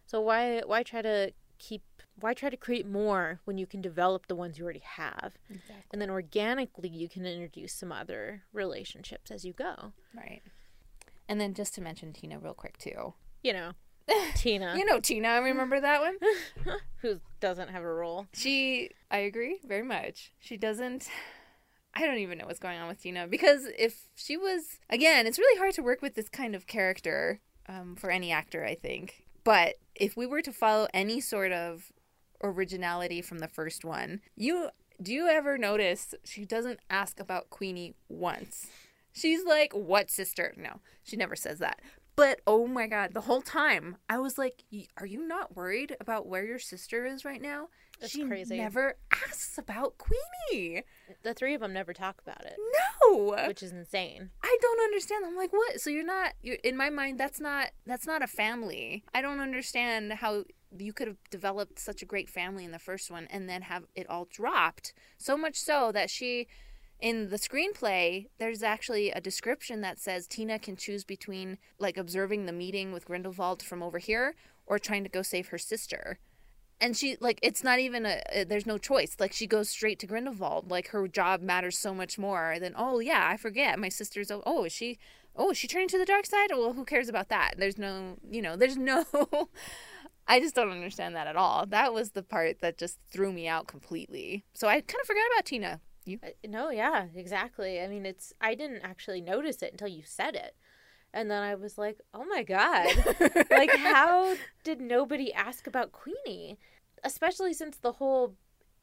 So why why try to keep why try to create more when you can develop the ones you already have? Exactly. And then organically you can introduce some other relationships as you go. Right. And then just to mention Tina real quick too. You know, Tina, You know Tina, I remember that one? who doesn't have a role. She, I agree very much. She doesn't. I don't even know what's going on with Tina because if she was, again, it's really hard to work with this kind of character um, for any actor, I think. But if we were to follow any sort of originality from the first one, you do you ever notice she doesn't ask about Queenie once? She's like, "What sister?" No, she never says that. But oh my god, the whole time I was like, "Are you not worried about where your sister is right now?" That's she crazy. never asks about Queenie. The three of them never talk about it, No, which is insane. I don't understand. I'm like, what? So you're not? You're in my mind. That's not. That's not a family. I don't understand how you could have developed such a great family in the first one and then have it all dropped. So much so that she, in the screenplay, there's actually a description that says Tina can choose between like observing the meeting with Grindelwald from over here or trying to go save her sister and she like it's not even a, a there's no choice like she goes straight to grindelwald like her job matters so much more than oh yeah i forget my sister's oh, oh is she oh, is she turning to the dark side? Well, who cares about that? There's no, you know, there's no. I just don't understand that at all. That was the part that just threw me out completely. So I kind of forgot about Tina. You? Uh, No, yeah, exactly. I mean, it's I didn't actually notice it until you said it. And then I was like, "Oh my god. like how did nobody ask about Queenie?" Especially since the whole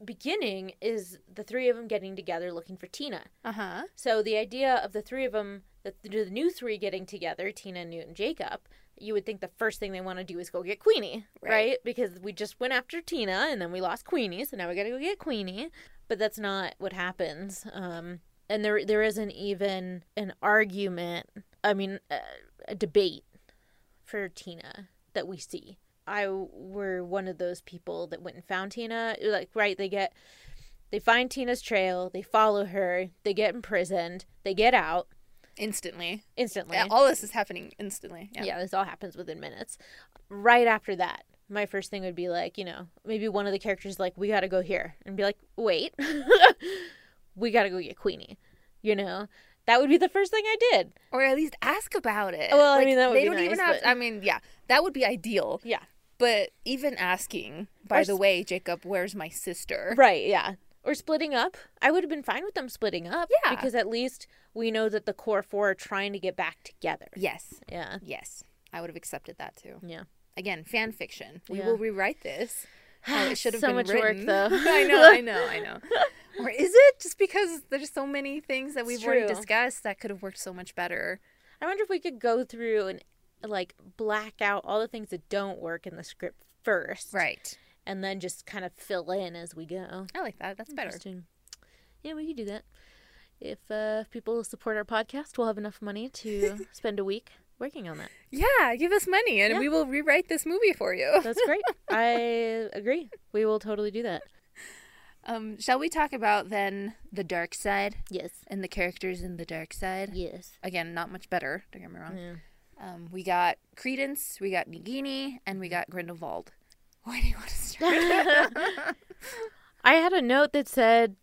beginning is the three of them getting together looking for Tina. Uh huh. So the idea of the three of them, the, the new three getting together, Tina, Newt, and Jacob, you would think the first thing they want to do is go get Queenie, right. Right. Because we just went after Tina and then we lost Queenie, so now we got to go get Queenie. But that's not what happens. Um, and there there isn't even an argument. I mean, a, a debate for Tina that we see. I were one of those people that went and found Tina. Like, right, they get they find Tina's trail, they follow her, they get imprisoned, they get out Instantly. instantly. Yeah, all this is happening instantly. Yeah. yeah, this all happens within minutes. Right after that, my first thing would be like, you know, maybe one of the characters is like, we got to go here, and be like, wait, we got to go get Queenie. You know, that would be the first thing I did. Or at least ask about it. Well, I mean, that would they be don't even nice, have. but- I mean, yeah, that would be ideal. Yeah. But even asking, by Or the way, Jacob, where's my sister? Right, yeah. Or splitting up. I would have been fine with them splitting up. Yeah. Because at least we know that the core four are trying to get back together. Yes. Yeah. Yes. I would have accepted that too. Yeah. Again, fan fiction. We Yeah. will rewrite this. How it should have So been much work, though. I know, I know, I know. Or is it just because there's so many things that we've already discussed that could have worked so much better? I wonder if we could go through and like black out all the things that don't work in the script first. Right. And then just kind of fill in as we go. I like that. That's better. Yeah, we could do that. If uh, people support our podcast, we'll have enough money to spend a week working on that. Yeah, give us money and Yeah. we will rewrite this movie for you. That's great. I agree. We will totally do that. Um, shall we talk about then the dark side Yes. and the characters in the dark side? Yes. Again, not much better. Don't get me wrong. Yeah. Um, we got Credence, we got Nagini, and we got Grindelwald. Why do you want to start? I had a note that said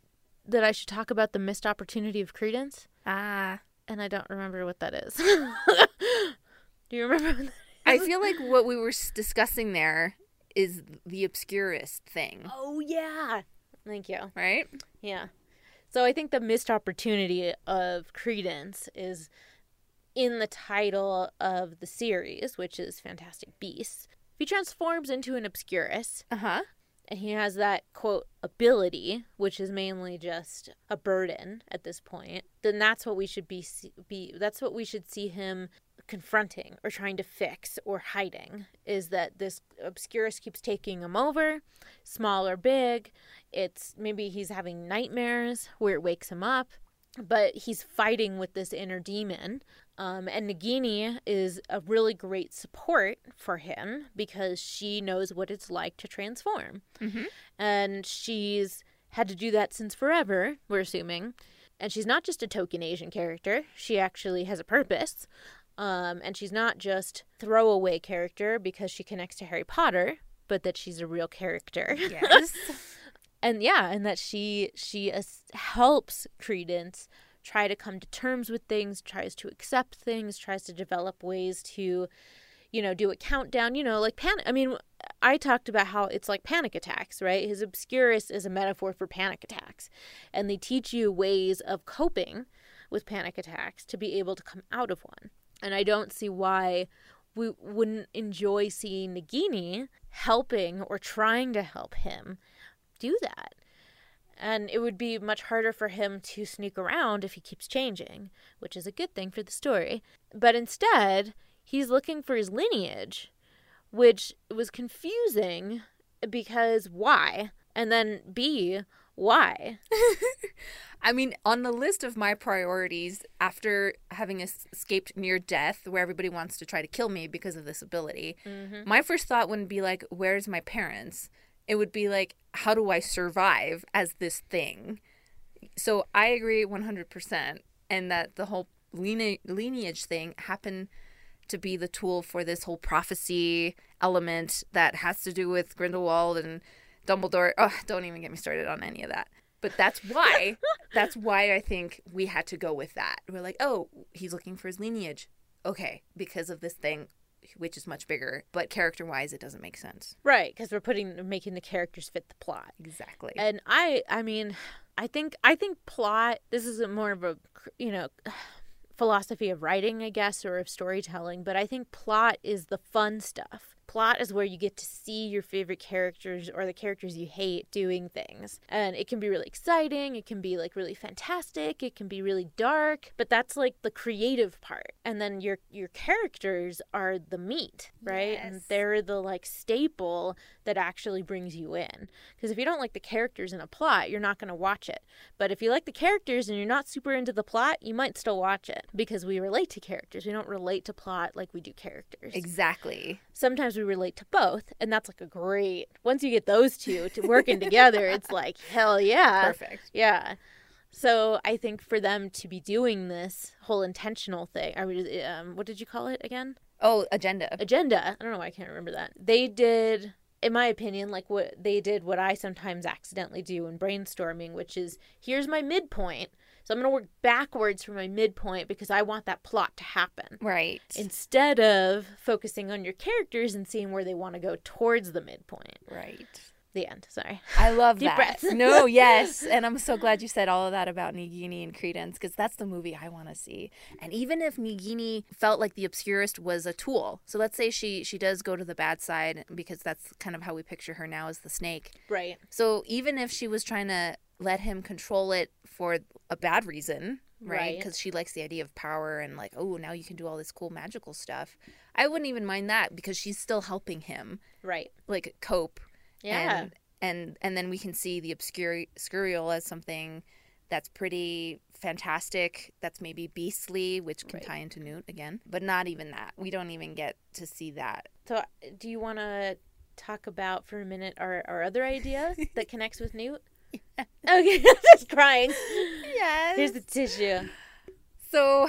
that I should talk about the missed opportunity of Credence, ah, and I don't remember what that is. do you remember? What that I feel like what we were discussing there is the Obscurus thing, Oh yeah. Thank you. right? Yeah. So I think the missed opportunity of Credence is in the title of the series, which is Fantastic Beasts. If he transforms into an Obscurus, Uh huh. And he has that quote ability, which is mainly just a burden at this point, then that's what we should be be that's what we should see him confronting or trying to fix or hiding is that this obscurus keeps taking him over, small or big. It's maybe he's having nightmares where it wakes him up, but he's fighting with this inner demon. Um, and Nagini is a really great support for him because she knows what it's like to transform. And she's had to do that since forever, we're assuming. And she's not just a token Asian character, she actually has a purpose. Um, and she's not just throwaway character because she connects to Harry Potter, but that she's a real character. Yes. and yeah, and that she she helps Credence try to come to terms with things, tries to accept things, tries to develop ways to, you know, do a countdown. You know, like panic. I mean, I talked about how it's like panic attacks, right? His obscurus is a metaphor for panic attacks, and they teach you ways of coping with panic attacks to be able to come out of one. And I don't see why we wouldn't enjoy seeing Nagini helping or trying to help him do that. And it would be much harder for him to sneak around if he keeps changing, which is a good thing for the story. But instead, he's looking for his lineage, which was confusing because why? And then B, why? I mean, on the list of my priorities after having escaped near death, where everybody wants to try to kill me because of this ability, mm-hmm. my first thought wouldn't be like, where's my parents? It would be like, how do I survive as this thing? So I agree 100%. And that the whole line- lineage thing happened to be the tool for this whole prophecy element that has to do with Grindelwald and Dumbledore. Oh, don't even get me started on any of that. But that's why that's why I think we had to go with that. We're like, oh, he's looking for his lineage. Okay, because of this thing, which is much bigger, but character wise, it doesn't make sense. Right, because we're putting making the characters fit the plot. Exactly. And I, I mean, I think I think plot. This is a more of a you know philosophy of writing, I guess, or of storytelling. But I think plot is the fun stuff. Plot is where you get to see your favorite characters or the characters you hate doing things. And it can be really exciting, it can be like really fantastic, it can be really dark, but that's like the creative part. And then your your characters are the meat, right? Yes. And they're the like staple that actually brings you in. Because if you don't like the characters in a plot, you're not going to watch it. But if you like the characters and you're not super into the plot, you might still watch it because we relate to characters. We don't relate to plot like we do characters. Exactly. Sometimes we relate to both, and that's like a great. Once you get those two to working together, it's like hell yeah. Perfect. Yeah. So I think for them to be doing this whole intentional thing, I mean, um, what did you call it again? Oh, agenda. Agenda. I don't know why I can't remember that. They did in my opinion, like what they did, what I sometimes accidentally do in brainstorming, which is here's my midpoint. So I'm going to work backwards from my midpoint because I want that plot to happen. Right. Instead of focusing on your characters and seeing where they want to go towards the midpoint. Right. The end. Sorry. I love Deep that. breaths. no, yes. And I'm so glad you said all of that about Nagini and Credence because that's the movie I want to see. And even if Nagini felt like the Obscurus was a tool, so let's say she she does go to the bad side because that's kind of how we picture her now as the snake. Right. So even if she was trying to let him control it for a bad reason, right? Because right. she likes the idea of power and like, oh, now you can do all this cool magical stuff. I wouldn't even mind that because she's still helping him, right? Like cope yeah. And and, and then we can see the obscurial as something that's pretty fantastic that's maybe beastly which can right. tie into newt again but not even that we don't even get to see that so uh, do you want to talk about for a minute our, our other idea that connects with newt yeah. okay just crying. Yes. Here's the tissue. So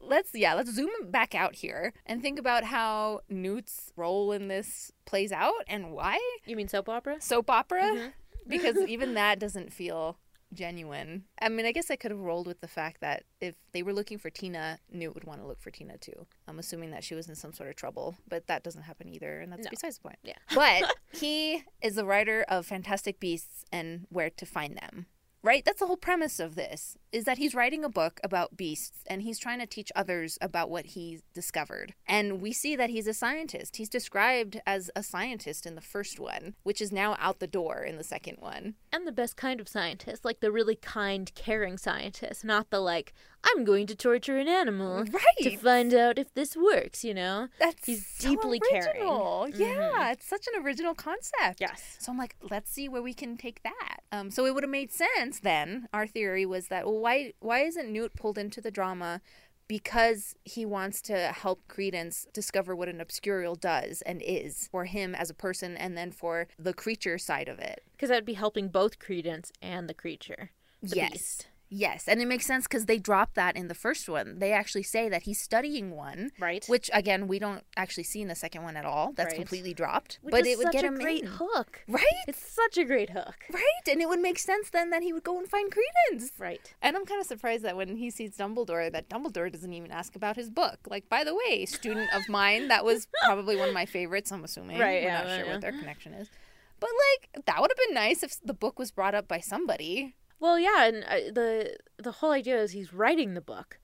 let's yeah let's zoom back out here and think about how newt's role in this plays out and why. You mean soap opera? Soap opera? Mm-hmm. because even that doesn't feel genuine. I mean i guess i could have rolled with the fact that if they were looking for tina newt would want to look for tina too. I'm assuming that she was in some sort of trouble but that doesn't happen either and that's no. besides the point. Yeah. But he is the writer of fantastic beasts and where to find them right? That's the whole premise of this is that he's writing a book about beasts and he's trying to teach others about what he discovered. And we see that he's a scientist. He's described as a scientist in the first one, which is now out the door in the second one. And the best kind of scientist, like the really kind, caring scientist, not the like, I'm going to torture an animal right. to find out if this works, you know? That's he's so deeply original. caring. Yeah, mm-hmm. it's such an original concept. Yes. So I'm like, let's see where we can take that. Um, so it would have made sense then. Our theory was that well, why why isn't Newt pulled into the drama? Because he wants to help Credence discover what an obscurial does and is for him as a person, and then for the creature side of it. Because that would be helping both Credence and the creature. The yes. Beast. Yes, and it makes sense because they dropped that in the first one. They actually say that he's studying one, right? Which again, we don't actually see in the second one at all. That's right. completely dropped. Which but it would get a him great in. hook, right? It's such a great hook, right? And it would make sense then that he would go and find Credence, right? And I'm kind of surprised that when he sees Dumbledore, that Dumbledore doesn't even ask about his book. Like, by the way, student of mine, that was probably one of my favorites. I'm assuming, right? We're yeah, not sure yeah. what their connection is. But like that would have been nice if the book was brought up by somebody. Well, yeah, and uh, the the whole idea is he's writing the book,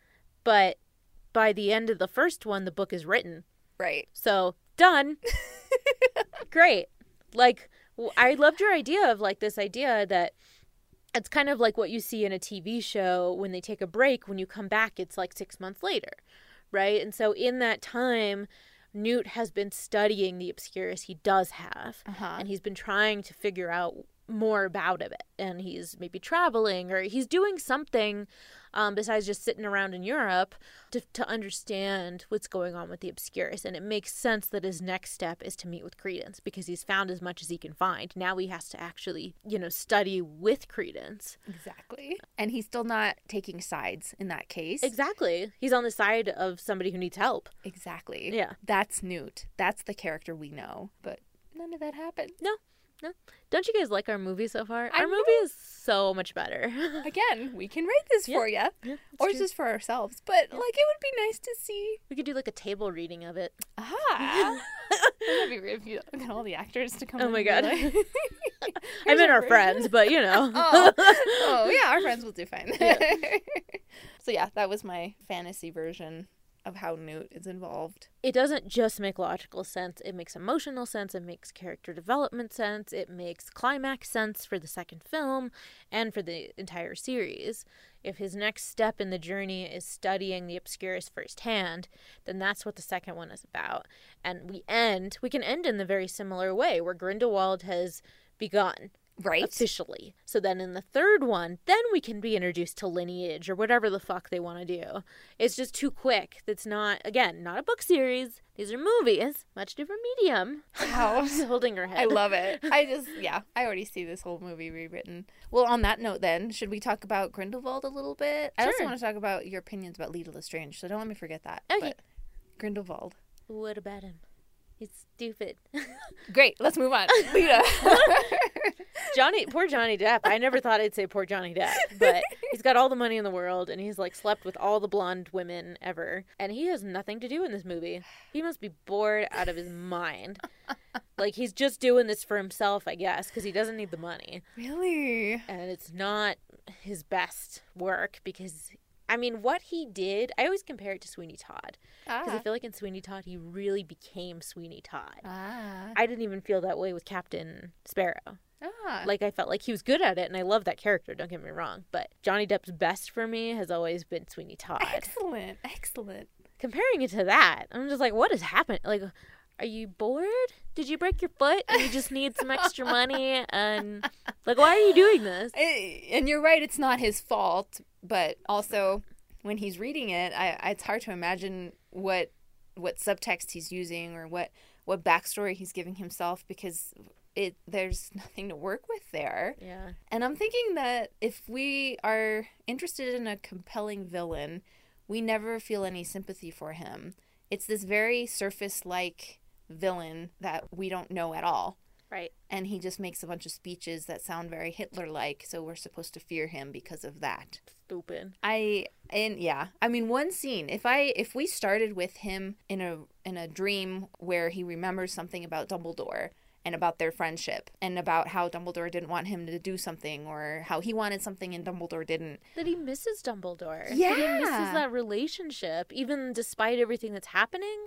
but by the end of the first one, the book is written. Right. So done. Great. Like I loved your idea of like this idea that it's kind of like what you see in a TV show when they take a break. When you come back, it's like six months later, right? And so in that time. Newt has been studying the Obscurus. He does have, uh-huh. and he's been trying to figure out more about it and he's maybe traveling or he's doing something um, besides just sitting around in Europe to, to understand what's going on with the Obscurus. And it makes sense that his next step is to meet with Credence because he's found as much as he can find. Now he has to actually, you know, study with Credence. Exactly. And he's still not taking sides in that case. Exactly. He's on the side of somebody who needs help. Exactly. Yeah. That's Newt. That's the character we know. But none of that happened. No. No. Don't you guys like our movie so far? I our movie is so much better. Again, we can rate this Yeah. for you, Yeah, or true. just for ourselves. But like, it would be nice to see. we could do like a table reading of it. Ah, that'd be great if you get all the actors to come. Oh my God. like- I meant our friends, but you know. oh. oh yeah, our friends will do fine. so yeah, that was my fantasy version of how Newt is involved. it doesn't just make logical sense it makes emotional sense it makes character development sense it makes climax sense for the second film and for the entire series. If his next step in the journey is studying the obscurus firsthand then that's what the second one is about. And we end we can end in the very similar way where grindelwald has begun Right. officially. So then in the third one, then we can be introduced to lineage or whatever the fuck they want to do. It's just too quick. That's not again, not a book series. These are movies, much different medium. Wow. She's holding her head. I love it. I just, yeah, I already see this whole movie rewritten. Well, on that note, then, should we talk about Grindelwald a little bit? I also want to talk about your opinions about Leta Lestrange, so don't let me forget that. Okay. But Grindelwald. What about him? He's stupid. Great, let's move on. Leta. Johnny, poor Johnny Depp. I never thought I'd say poor Johnny Depp, but he's got all the money in the world and he's like slept with all the blonde women ever. And he has nothing to do in this movie. He must be bored out of his mind. Like he's just doing this for himself, I guess, because he doesn't need the money. really? And it's not his best work because. I mean, what he did, I always compare it to Sweeney Todd. Because I Ah. feel like in Sweeney Todd, he really became Sweeney Todd. Ah. I didn't even feel that way with Captain Sparrow. Ah. Like I felt like he was good at it, and I love that character. Don't get me wrong, but Johnny Depp's best for me has always been Sweeney Todd. Excellent. Excellent. Comparing it to that, I'm just like, what has happened? Like, are you bored? Did you break your foot and you just need some extra money? And like, why are you doing this? Eh, And you're right, it's not his fault, but also when he's reading it, I, it's hard to imagine what what subtext he's using or what what backstory he's giving himself because it there's nothing to work with there. Yeah. And I'm thinking that if we are interested in a compelling villain, we never feel any sympathy for him. It's this very surface like villain that we don't know at all. Right. And he just makes a bunch of speeches that sound very Hitler like, so we're supposed to fear him because of that. Stupid. I and yeah, I mean one scene. If I if we started with him in a in a dream where he remembers something about Dumbledore and about their friendship and about how Dumbledore didn't want him to do something or how he wanted something and Dumbledore didn't. That he misses Dumbledore. That Yeah. he misses that relationship, even despite everything that's happening.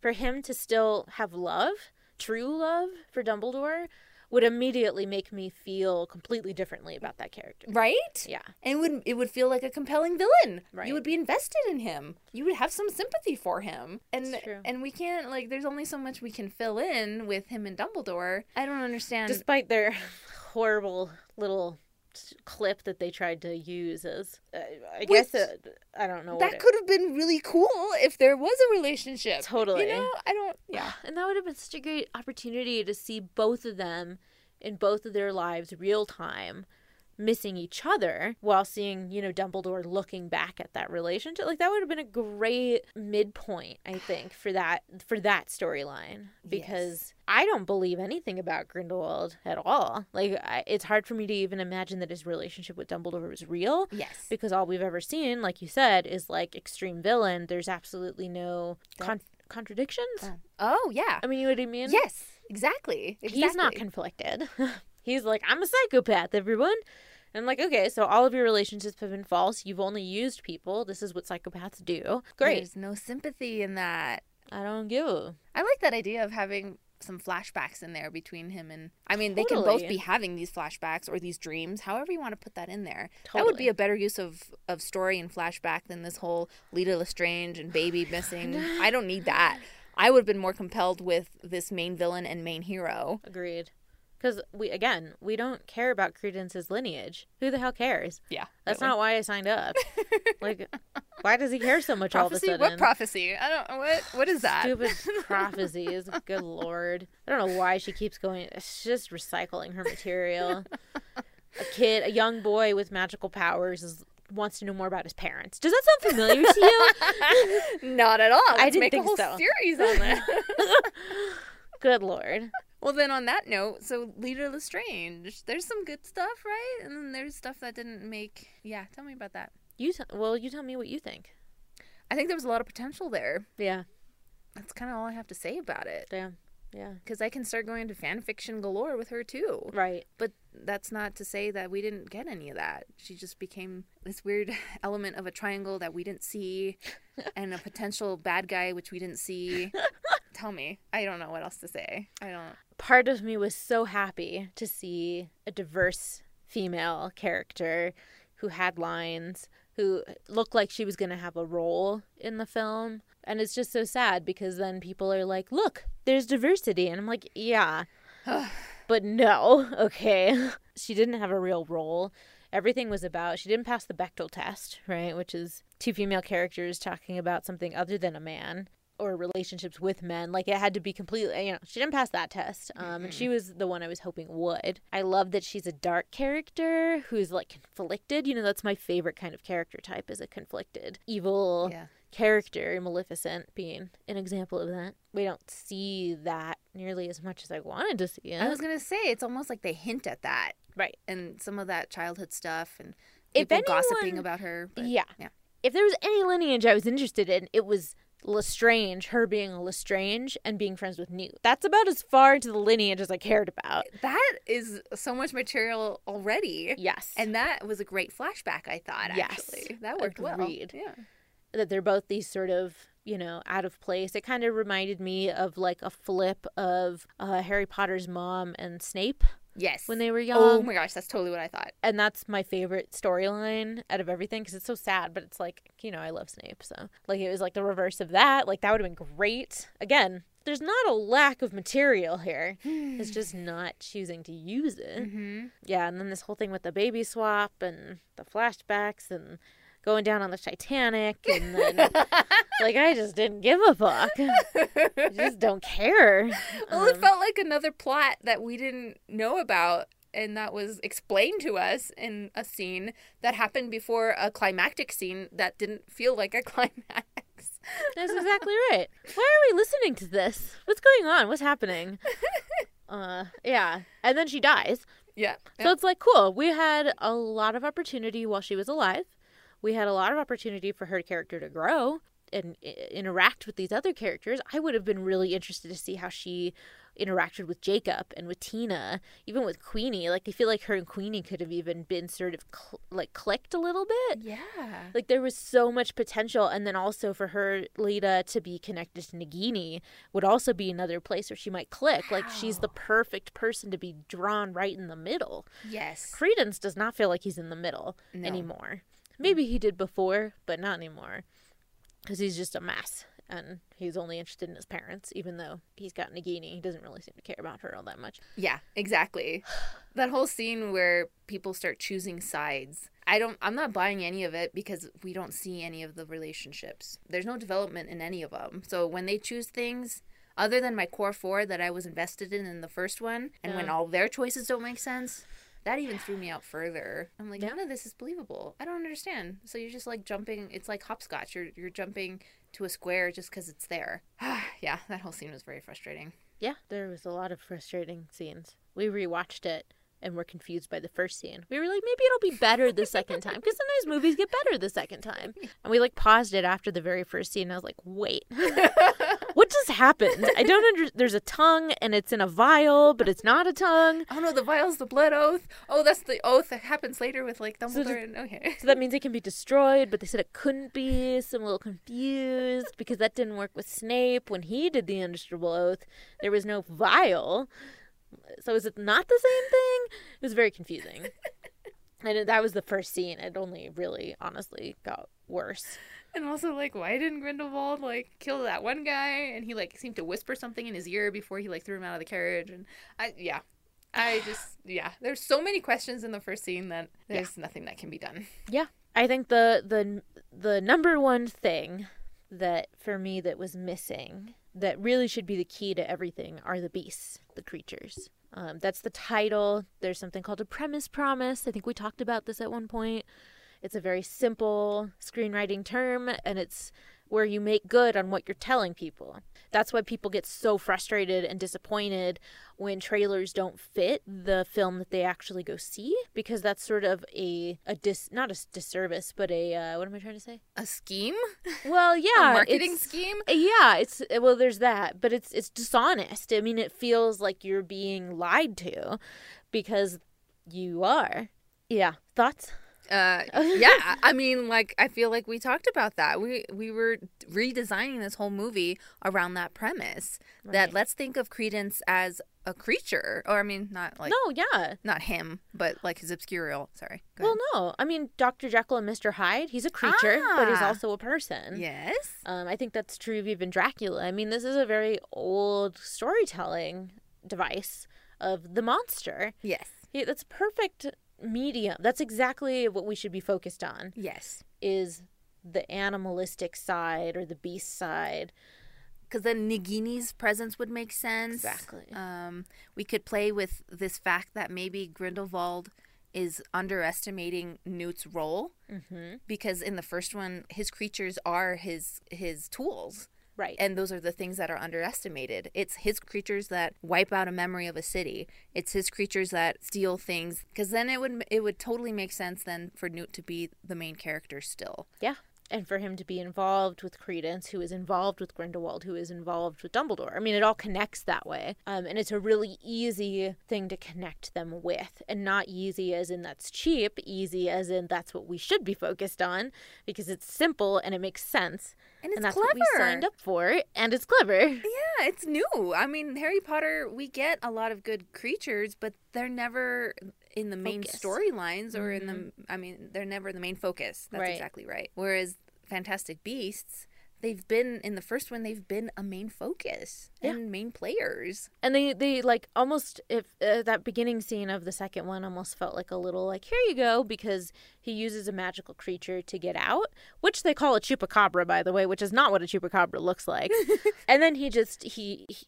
For him to still have love, true love for Dumbledore, would immediately make me feel completely differently about that character. Right? Yeah. And it would it would feel like a compelling villain. Right. You would be invested in him. You would have some sympathy for him. And and we can't like there's only so much we can fill in with him and Dumbledore. I don't understand. Despite their horrible little clip that they tried to use as, uh, I guess, Which- uh, I don't know. what that it- could have been really cool if there was a relationship. Totally. You know, I don't yeah. And that would have been such a great opportunity to see both of them in both of their lives real time missing each other while seeing, you know, Dumbledore looking back at that relationship. Like that would have been a great midpoint, I think, for that for that storyline because I don't believe anything about Grindelwald at all. Like I, it's hard for me to even imagine that his relationship with Dumbledore was real Yes. because all we've ever seen, like you said, is like extreme villain. There's absolutely no con- contradictions. Oh yeah. I mean, you know what I mean? Yes, exactly. exactly. He's not conflicted. He's like, I'm a psychopath, everyone. And I'm like, okay, so all of your relationships have been false. You've only used people. This is what psychopaths do. Great. There's no sympathy in that. I don't give a. I like that idea of having some flashbacks in there between him and I mean they can both be having these flashbacks or these dreams, however you want to put that in there. Totally. That would be a better use of of story and flashback than this whole Leta Lestrange and baby missing. I don't need that. I would have been more compelled with this main villain and main hero. Agreed. Because we again, we don't care about Credence's lineage. Who the hell cares? Yeah, That's really. not why I signed up. like, why does he care so much all of a sudden? What prophecy? I don't what what is that? Stupid prophecies. Good lord. I don't know why she keeps going. It's just recycling her material. a kid, a young boy with magical powers is wants to know more about his parents. Does that sound familiar to you? Not at all. I Let's didn't make think a whole so. series on that. Good lord. Well, then on that note, so Leta Lestrange, there's some good stuff, right? And then there's stuff that didn't make. Yeah, tell me about that. You t- well, you tell me what you think. I think there was a lot of potential there. Yeah. That's kind of all I have to say about it. Yeah. Yeah. Because I can start going into fan fiction galore with her too. Right. But that's not to say that we didn't get any of that. She just became this weird element of a triangle that we didn't see and a potential bad guy which we didn't see. Tell me. I don't know what else to say. I don't. Part of me was so happy to see a diverse female character who had lines, who looked like she was going to have a role in the film. And it's just so sad because then people are like, look, there's diversity. And I'm like, yeah. but no, okay. she didn't have a real role. Everything was about, she didn't pass the Bechdel test, right? Which is two female characters talking about something other than a man or relationships with men. Like it had to be completely, you know, she didn't pass that test. Um, and she was the one I was hoping would. I love that she's a dark character who's like conflicted. You know, that's my favorite kind of character type is a conflicted, evil Yeah. character, Maleficent being an example of that. We don't see that nearly as much as I wanted to see it. I was going to say, it's almost like they hint at that. Right. And some of that childhood stuff and If people gossiping about her. But, yeah. Yeah. If there was any lineage I was interested in, it was Lestrange, her being a Lestrange and being friends with Newt. That's about as far into the lineage as I cared about. That is so much material already. Yes. And that was a great flashback, I thought, Yes. actually. That worked Agreed. well. Yeah. that they're both these sort of you know out of place it kind of reminded me of like a flip of uh, harry potter's mom and snape Yes. when they were young Oh my gosh, that's totally what I thought. and that's my favorite storyline out of everything because it's so sad but it's like you know i love snape so like it was like the reverse of that like that would have been great again there's not a lack of material here it's just not choosing to use it Mm-hmm. yeah and then this whole thing with the baby swap and the flashbacks and going down on the titanic and then like i just didn't give a fuck i just don't care Well, it Um, felt like another plot that we didn't know about, and that was explained to us in a scene that happened before a climactic scene that didn't feel like a climax. That's exactly right. Why are we listening to this? What's going on? What's happening? Uh, yeah. And then she dies. Yeah. So it's like, cool. We had a lot of opportunity while she was alive. We had a lot of opportunity for her character to grow and i- interact with these other characters. I would have been really interested to see how she interacted with Jacob and with Tina, even with Queenie. Like, I feel like her and Queenie could have even been sort of cl- like clicked a little bit. yeah. Like there was so much potential, and then also for her Leta to be connected to Nagini would also be another place where she might click. Like she's the perfect person to be drawn right in the middle. Yes. Credence does not feel like he's in the middle No. anymore. Maybe he did before, but not anymore, because he's just a mess, and he's only interested in his parents. Even though he's got Nagini, he doesn't really seem to care about her all that much. Yeah, exactly. that whole scene where people start choosing sides. I don't I'm not buying any of it because we don't see any of the relationships. There's no development in any of them. So when they choose things other than my core 4 that I was invested in in the first one and when all their choices don't make sense, that even threw me out further. I'm like, none of this is believable. I don't understand. So you're just like jumping. It's like hopscotch. You're you're jumping to a square just because it's there. yeah, that whole scene was very frustrating. Yeah, there was a lot of frustrating scenes. We rewatched it and were confused by the first scene. We were like, maybe it'll be better the second time because sometimes movies get better the second time. And we like paused it after the very first scene. I was like, wait, what just happened? I don't under. There's a tongue and it's in a vial, but it's not a tongue. Oh no, the vial's the blood oath. Oh, that's the oath that happens later with like So Dumbledore. does- and, okay. So that means it can be destroyed, but they said it couldn't be. So I'm a little confused because that didn't work with Snape when he did the indestructible oath. There was no vial. So is it not the same thing? It was very confusing. and that was the first scene. It only really, honestly, got worse. And also, like, why didn't Grindelwald like kill that one guy? And he like seemed to whisper something in his ear before he like threw him out of the carriage. And I, yeah, I just, yeah. There's so many questions in the first scene that there's nothing that can be done. Yeah, I think the the the number one thing that for me that was missing that really should be the key to everything are the beasts, the creatures. Um, that's the title. There's something called a premise promise. I think we talked about this at one point. It's a very simple screenwriting term, and it's where you make good on what you're telling people. That's why people get so frustrated and disappointed when trailers don't fit the film that they actually go see because that's sort of a a dis not a disservice but a uh, what am I trying to say? A scheme? Well, yeah, a marketing scheme? Yeah, it's well, there's that, but it's it's dishonest. I mean, it feels like you're being lied to because you are. Yeah, thoughts? Uh, yeah, I mean, like I feel like we talked about that. We we were redesigning this whole movie around that premise. That let's think of Credence as a creature, or I mean, not like no, yeah, not him, but like his obscurial. Sorry. Well, no, I mean Dr. Jekyll and Mr. Hyde. He's a creature, but he's Ah. also a person. Yes. Um, I think that's true of even Dracula. I mean, this is a very old storytelling device of the monster. Yes. Yeah, that's perfect medium. That's exactly what we should be focused on. Yes. Is the animalistic side or the beast side. because then Nagini's presence would make sense. Exactly. Um, we could play with this fact that maybe Grindelwald is underestimating Newt's role Mhm. because in the first one, his creatures are his his tools. Right. And those are the things that are underestimated. It's his creatures that wipe out a memory of a city. It's his creatures that steal things. Because then it would it would totally make sense then for Newt to be the main character still. Yeah. And for him to be involved with Credence, who is involved with Grindelwald, who is involved with Dumbledore. I mean, it all connects that way. Um, and it's a really easy thing to connect them with. And not easy as in that's cheap, easy as in that's what we should be focused on because it's simple and it makes sense. And it's that's what we clever. signed up for. And it's clever. Yeah, it's new. I mean, Harry Potter, we get a lot of good creatures, but they're never in the main storylines or in the. Mm-hmm. I mean, they're never the main focus. That's Right. exactly right. Whereas Fantastic Beasts, they've been in the first one. They've been a main focus and main players. And they, they like almost if uh, that beginning scene of the second one almost felt like a little like here you go because he uses a magical creature to get out, which they call a chupacabra by the way, which is not what a chupacabra looks like. and then he just he, he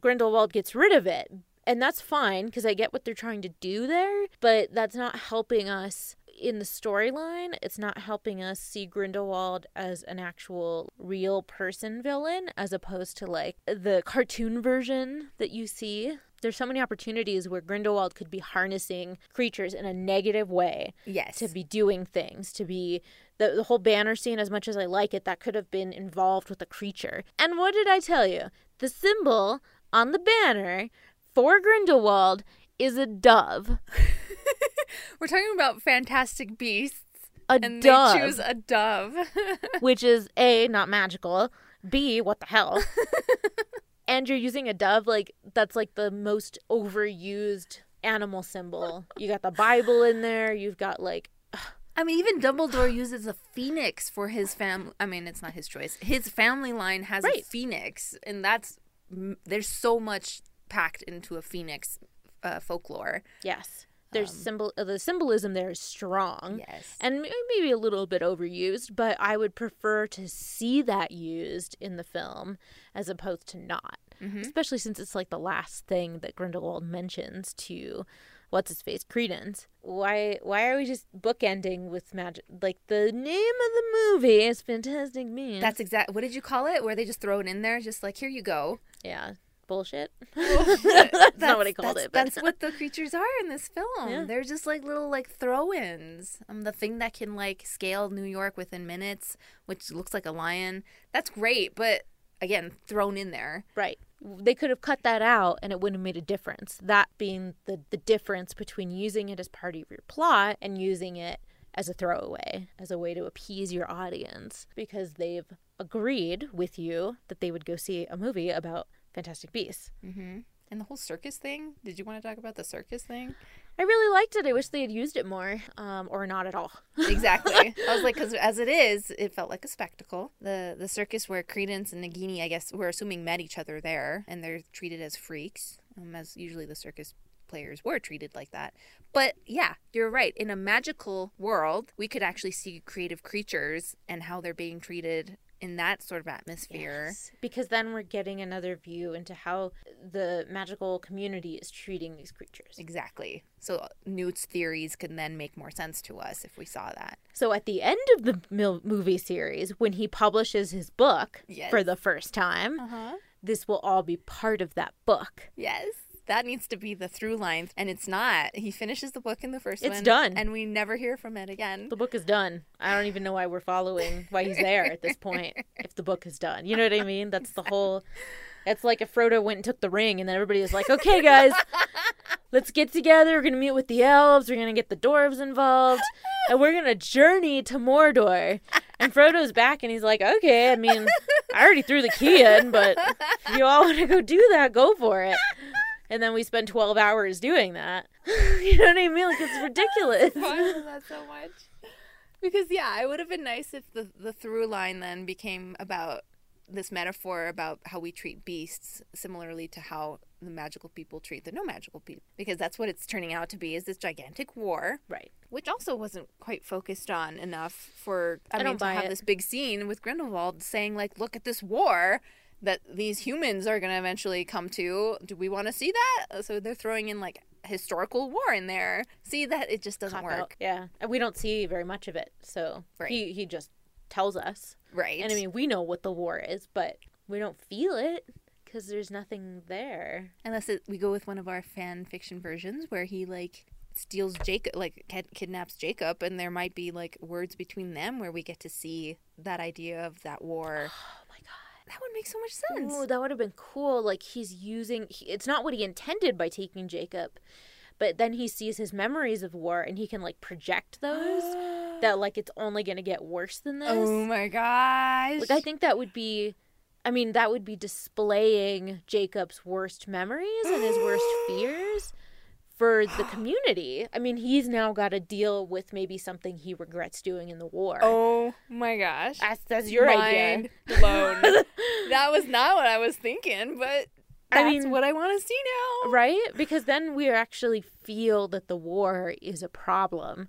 Grindelwald gets rid of it. And that's fine because I get what they're trying to do there, but that's not helping us in the storyline. It's not helping us see Grindelwald as an actual real person villain as opposed to like the cartoon version that you see. There's so many opportunities where Grindelwald could be harnessing creatures in a negative way. Yes. To be doing things, to be the, the whole banner scene, as much as I like it, that could have been involved with a creature. And what did I tell you? The symbol on the banner for Grindelwald is a dove. We're talking about Fantastic Beasts. A and dove. they choose a dove. which is A, not magical, B, what the hell? and you're using a dove like that's like the most overused animal symbol. You got the Bible in there, you've got like I mean, even Dumbledore uses a phoenix for his family. I mean, it's not his choice. His family line has a phoenix, and that's there's so much packed into a phoenix uh, folklore. yes. There's symbol uh, the symbolism there is strong. Um, Yes. And maybe a little bit overused, but I would prefer to see that used in the film as opposed to not. Mm-hmm. Especially since it's like the last thing that Grindelwald mentions to what's his face Credence. Why why are we just bookending with magic? Like the name of the movie is Fantastic Beasts. That's exact. What did you call it? Where they just throw it in there, just like here you go. yeah, bullshit. that's, not what I called that's, it. But That's what the creatures are in this film. Yeah. They're just like little like throw-ins. Um, the thing that can like scale New York within minutes, which looks like a lion. That's great, but again, thrown in there. Right. They could have cut that out and it wouldn't have made a difference. That being the, the difference between using it as part of your plot and using it as a throwaway, as a way to appease your audience because they've agreed with you that they would go see a movie about Fantastic Beasts. Mm-hmm. And the whole circus thing. Did you want to talk about the circus thing? I really liked it. I wish they had used it more, um, or not at all. Exactly. I was like, because as it is, it felt like a spectacle. The the circus where Credence and Nagini, I guess, we're assuming met each other there, and they're treated as freaks, um, as usually the circus players were treated like that. But yeah, you're right. In a magical world, we could actually see creative creatures and how they're being treated in that sort of atmosphere. Yes, because then we're getting another view into how the magical community is treating these creatures. Exactly. So Newt's theories can then make more sense to us if we saw that. So at the end of the mil- movie series, when he publishes his book Yes. for the first time, Uh-huh. this will all be part of that book. Yes. That needs to be the through line, and it's not. He finishes the book in the first It's one. done. And we never hear from it again. The book is done. I don't even know why we're following why he's there at this point if the book is done. You know what I mean? That's the whole it's like if Frodo went and took the ring and then everybody was like, "Okay, guys, let's get together. We're going to meet with the elves. We're going to get the dwarves involved, and we're going to journey to Mordor." And Frodo's back and he's like, "Okay, I mean, I already threw the key in, but if you all want to go do that, go for it." And then we spend 12 hours doing that. you know what I mean? Like it's ridiculous. I love that so much. Because yeah, it would have been nice if the the through line then became about this metaphor about how we treat beasts similarly to how the magical people treat the no magical people because that's what it's turning out to be is this gigantic war right which also wasn't quite focused on enough for i, I mean don't to buy have it. this big scene with grindelwald saying like look at this war that these humans are going to eventually come to do we want to see that uh, so they're throwing in like historical war in there see that it just doesn't Cop work out. Yeah, and we don't see very much of it. So Right. he he just tells us. Right. And I mean, we know what the war is, but we don't feel it because there's nothing there. Unless it, we go with one of our fan fiction versions where he like steals Jacob, like kid- kidnaps Jacob, and there might be like words between them where we get to see that idea of that war. That would make so much sense. Ooh, that would have been cool. Like he's using. He, it's not what he intended by taking Jacob, but then he sees his memories of war and he can like project those. that like it's only gonna get worse than this. Oh my gosh! Like I think that would be. I mean, that would be displaying Jacob's worst memories and his worst fears for the community. I mean, he's now got to deal with maybe something he regrets doing in the war. Oh my gosh! That's that's your Mind idea. blown. that was not what I was thinking, but that's I mean, what I want to see now. Right? Because then we actually feel that the war is a problem.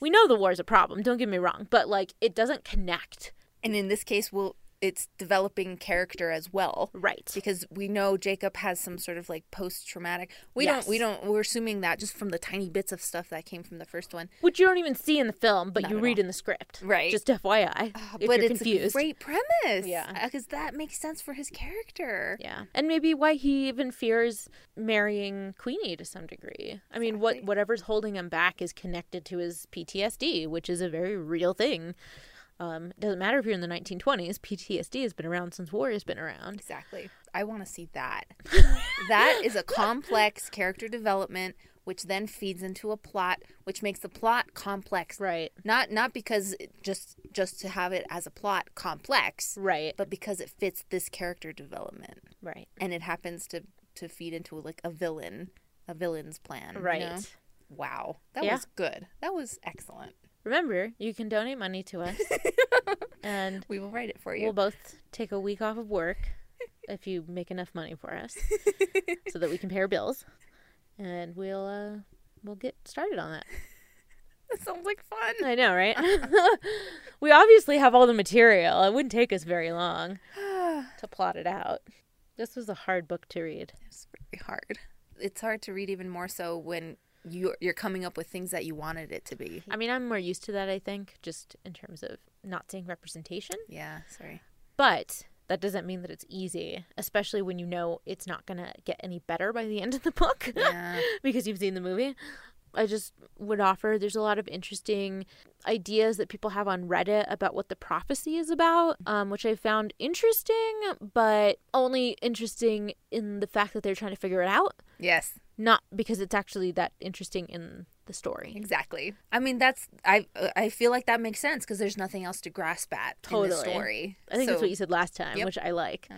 We know the war is a problem, don't get me wrong, but like it doesn't connect. And in this case, we'll it's developing character as well. Right. Because we know Jacob has some sort of like post traumatic. We Yes. don't we don't we're assuming that just from the tiny bits of stuff that came from the first one. Which you don't even see in the film, but Not you read all. in the script. Right. Just FYI. Ah, if but you're it's confused. a great premise. Yeah. Uh, because that makes sense for his character. Yeah. And maybe why he even fears marrying Queenie to some degree. I mean, what whatever's holding him back is connected to his PTSD, which is a very real thing. Um, it doesn't matter if you're in the 1920s. PTSD has been around since war has been around. Exactly. I want to see that. that is a complex character development which then feeds into a plot which makes the plot complex. Right. Not not because it just just to have it as a plot complex. Right. But because it fits this character development. Right. And it happens to to feed into like a villain, a villain's plan. you Right. know? Wow. That Yeah. was good. That was excellent. Remember, you can donate money to us, and we will write it for you. We'll both take a week off of work if you make enough money for us, so that we can pay our bills, and we'll uh, we'll get started on that. That sounds like fun. I know, right? we obviously have all the material. It wouldn't take us very long to plot it out. This was a hard book to read. It's very hard. It's hard to read even more so when you you're coming up with things that you wanted it to be. I mean, I'm more used to that, I think, just in terms of not seeing representation. Yeah, sorry. But that doesn't mean that it's easy, especially when you know it's not going to get any better by the end of the book Yeah. because you've seen the movie. I just would offer there's a lot of interesting ideas that people have on Reddit about what the prophecy is about, um, which I found interesting, but only interesting in the fact that they're trying to figure it out, Yes. Not because it's actually that interesting in the story. Exactly. I mean, that's I uh, I feel like that makes sense because there's nothing else to grasp at in the story. I think that's what you said last time, Yep. which I like.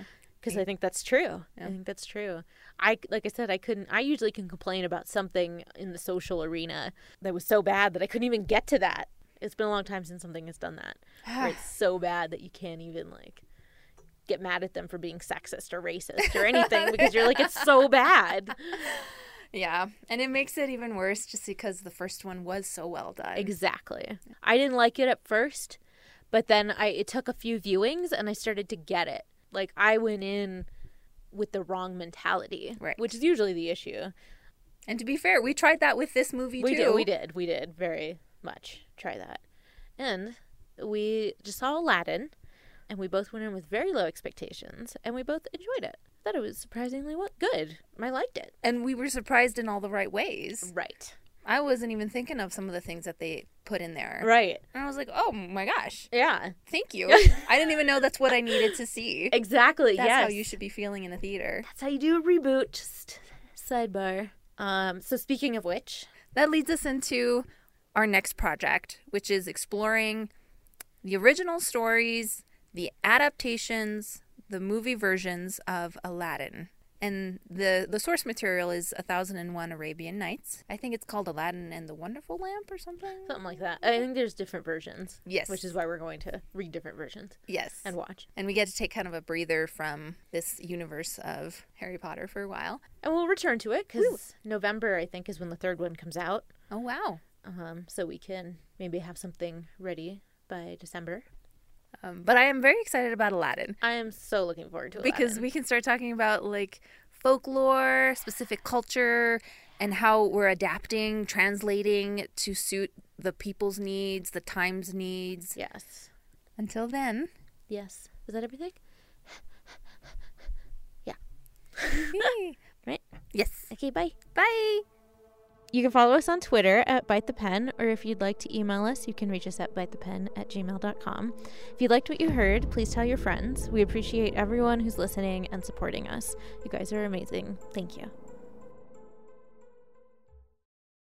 Because I think that's true. I think that's true. I like I said, I couldn't. I usually can complain about something in the social arena that was so bad that I couldn't even get to that. It's been a long time since something has done that. where it's so bad that you can't even like get mad at them for being sexist or racist or anything because you're like it's so bad. Yeah, and it makes it even worse just because the first one was so well done. Exactly. I didn't like it at first, but then I it took a few viewings and I started to get it. Like I went in with the wrong mentality, Right. which is usually the issue. And to be fair, we tried that with this movie We too. did, we did, we did very much try that, and we just saw Aladdin, and we both went in with very low expectations, and we both enjoyed it. Thought it was surprisingly what good. I liked it. And we were surprised in all the right ways. Right. I wasn't even thinking of some of the things that they put in there. Right. And I was like, oh my gosh. Yeah. Thank you. I didn't even know that's what I needed to see. Exactly. That's yes. how you should be feeling in a theater. That's how you do a reboot. Just sidebar. Um. So speaking of which, That leads us into our next project, which is exploring the original stories, the adaptations, the movie versions of Aladdin. And the the source material is A Thousand and One Arabian Nights. I think it's called Aladdin and the Wonderful Lamp or something. something like that. I think there's different versions. Yes. Which is why we're going to read different versions Yes. and watch. And we get to take kind of a breather from this universe of Harry Potter for a while. And we'll return to it because November, I think, is when the third one comes out. Oh wow. Um. So we can maybe have something ready by December. Um, but I am very excited about Aladdin. I am so looking forward to it because we can start talking about like folklore, specific culture, and how we're adapting, translating to suit the people's needs, the time's needs. Yes. Until then, Yes. Is that everything? yeah. right. yes. Okay. Bye. Bye. You can follow us on Twitter at Bite the Pen, or if you'd like to email us, you can reach us at bitethepen at gmail.com. If you liked what you heard, please tell your friends. We appreciate everyone who's listening and supporting us. You guys are amazing. Thank you.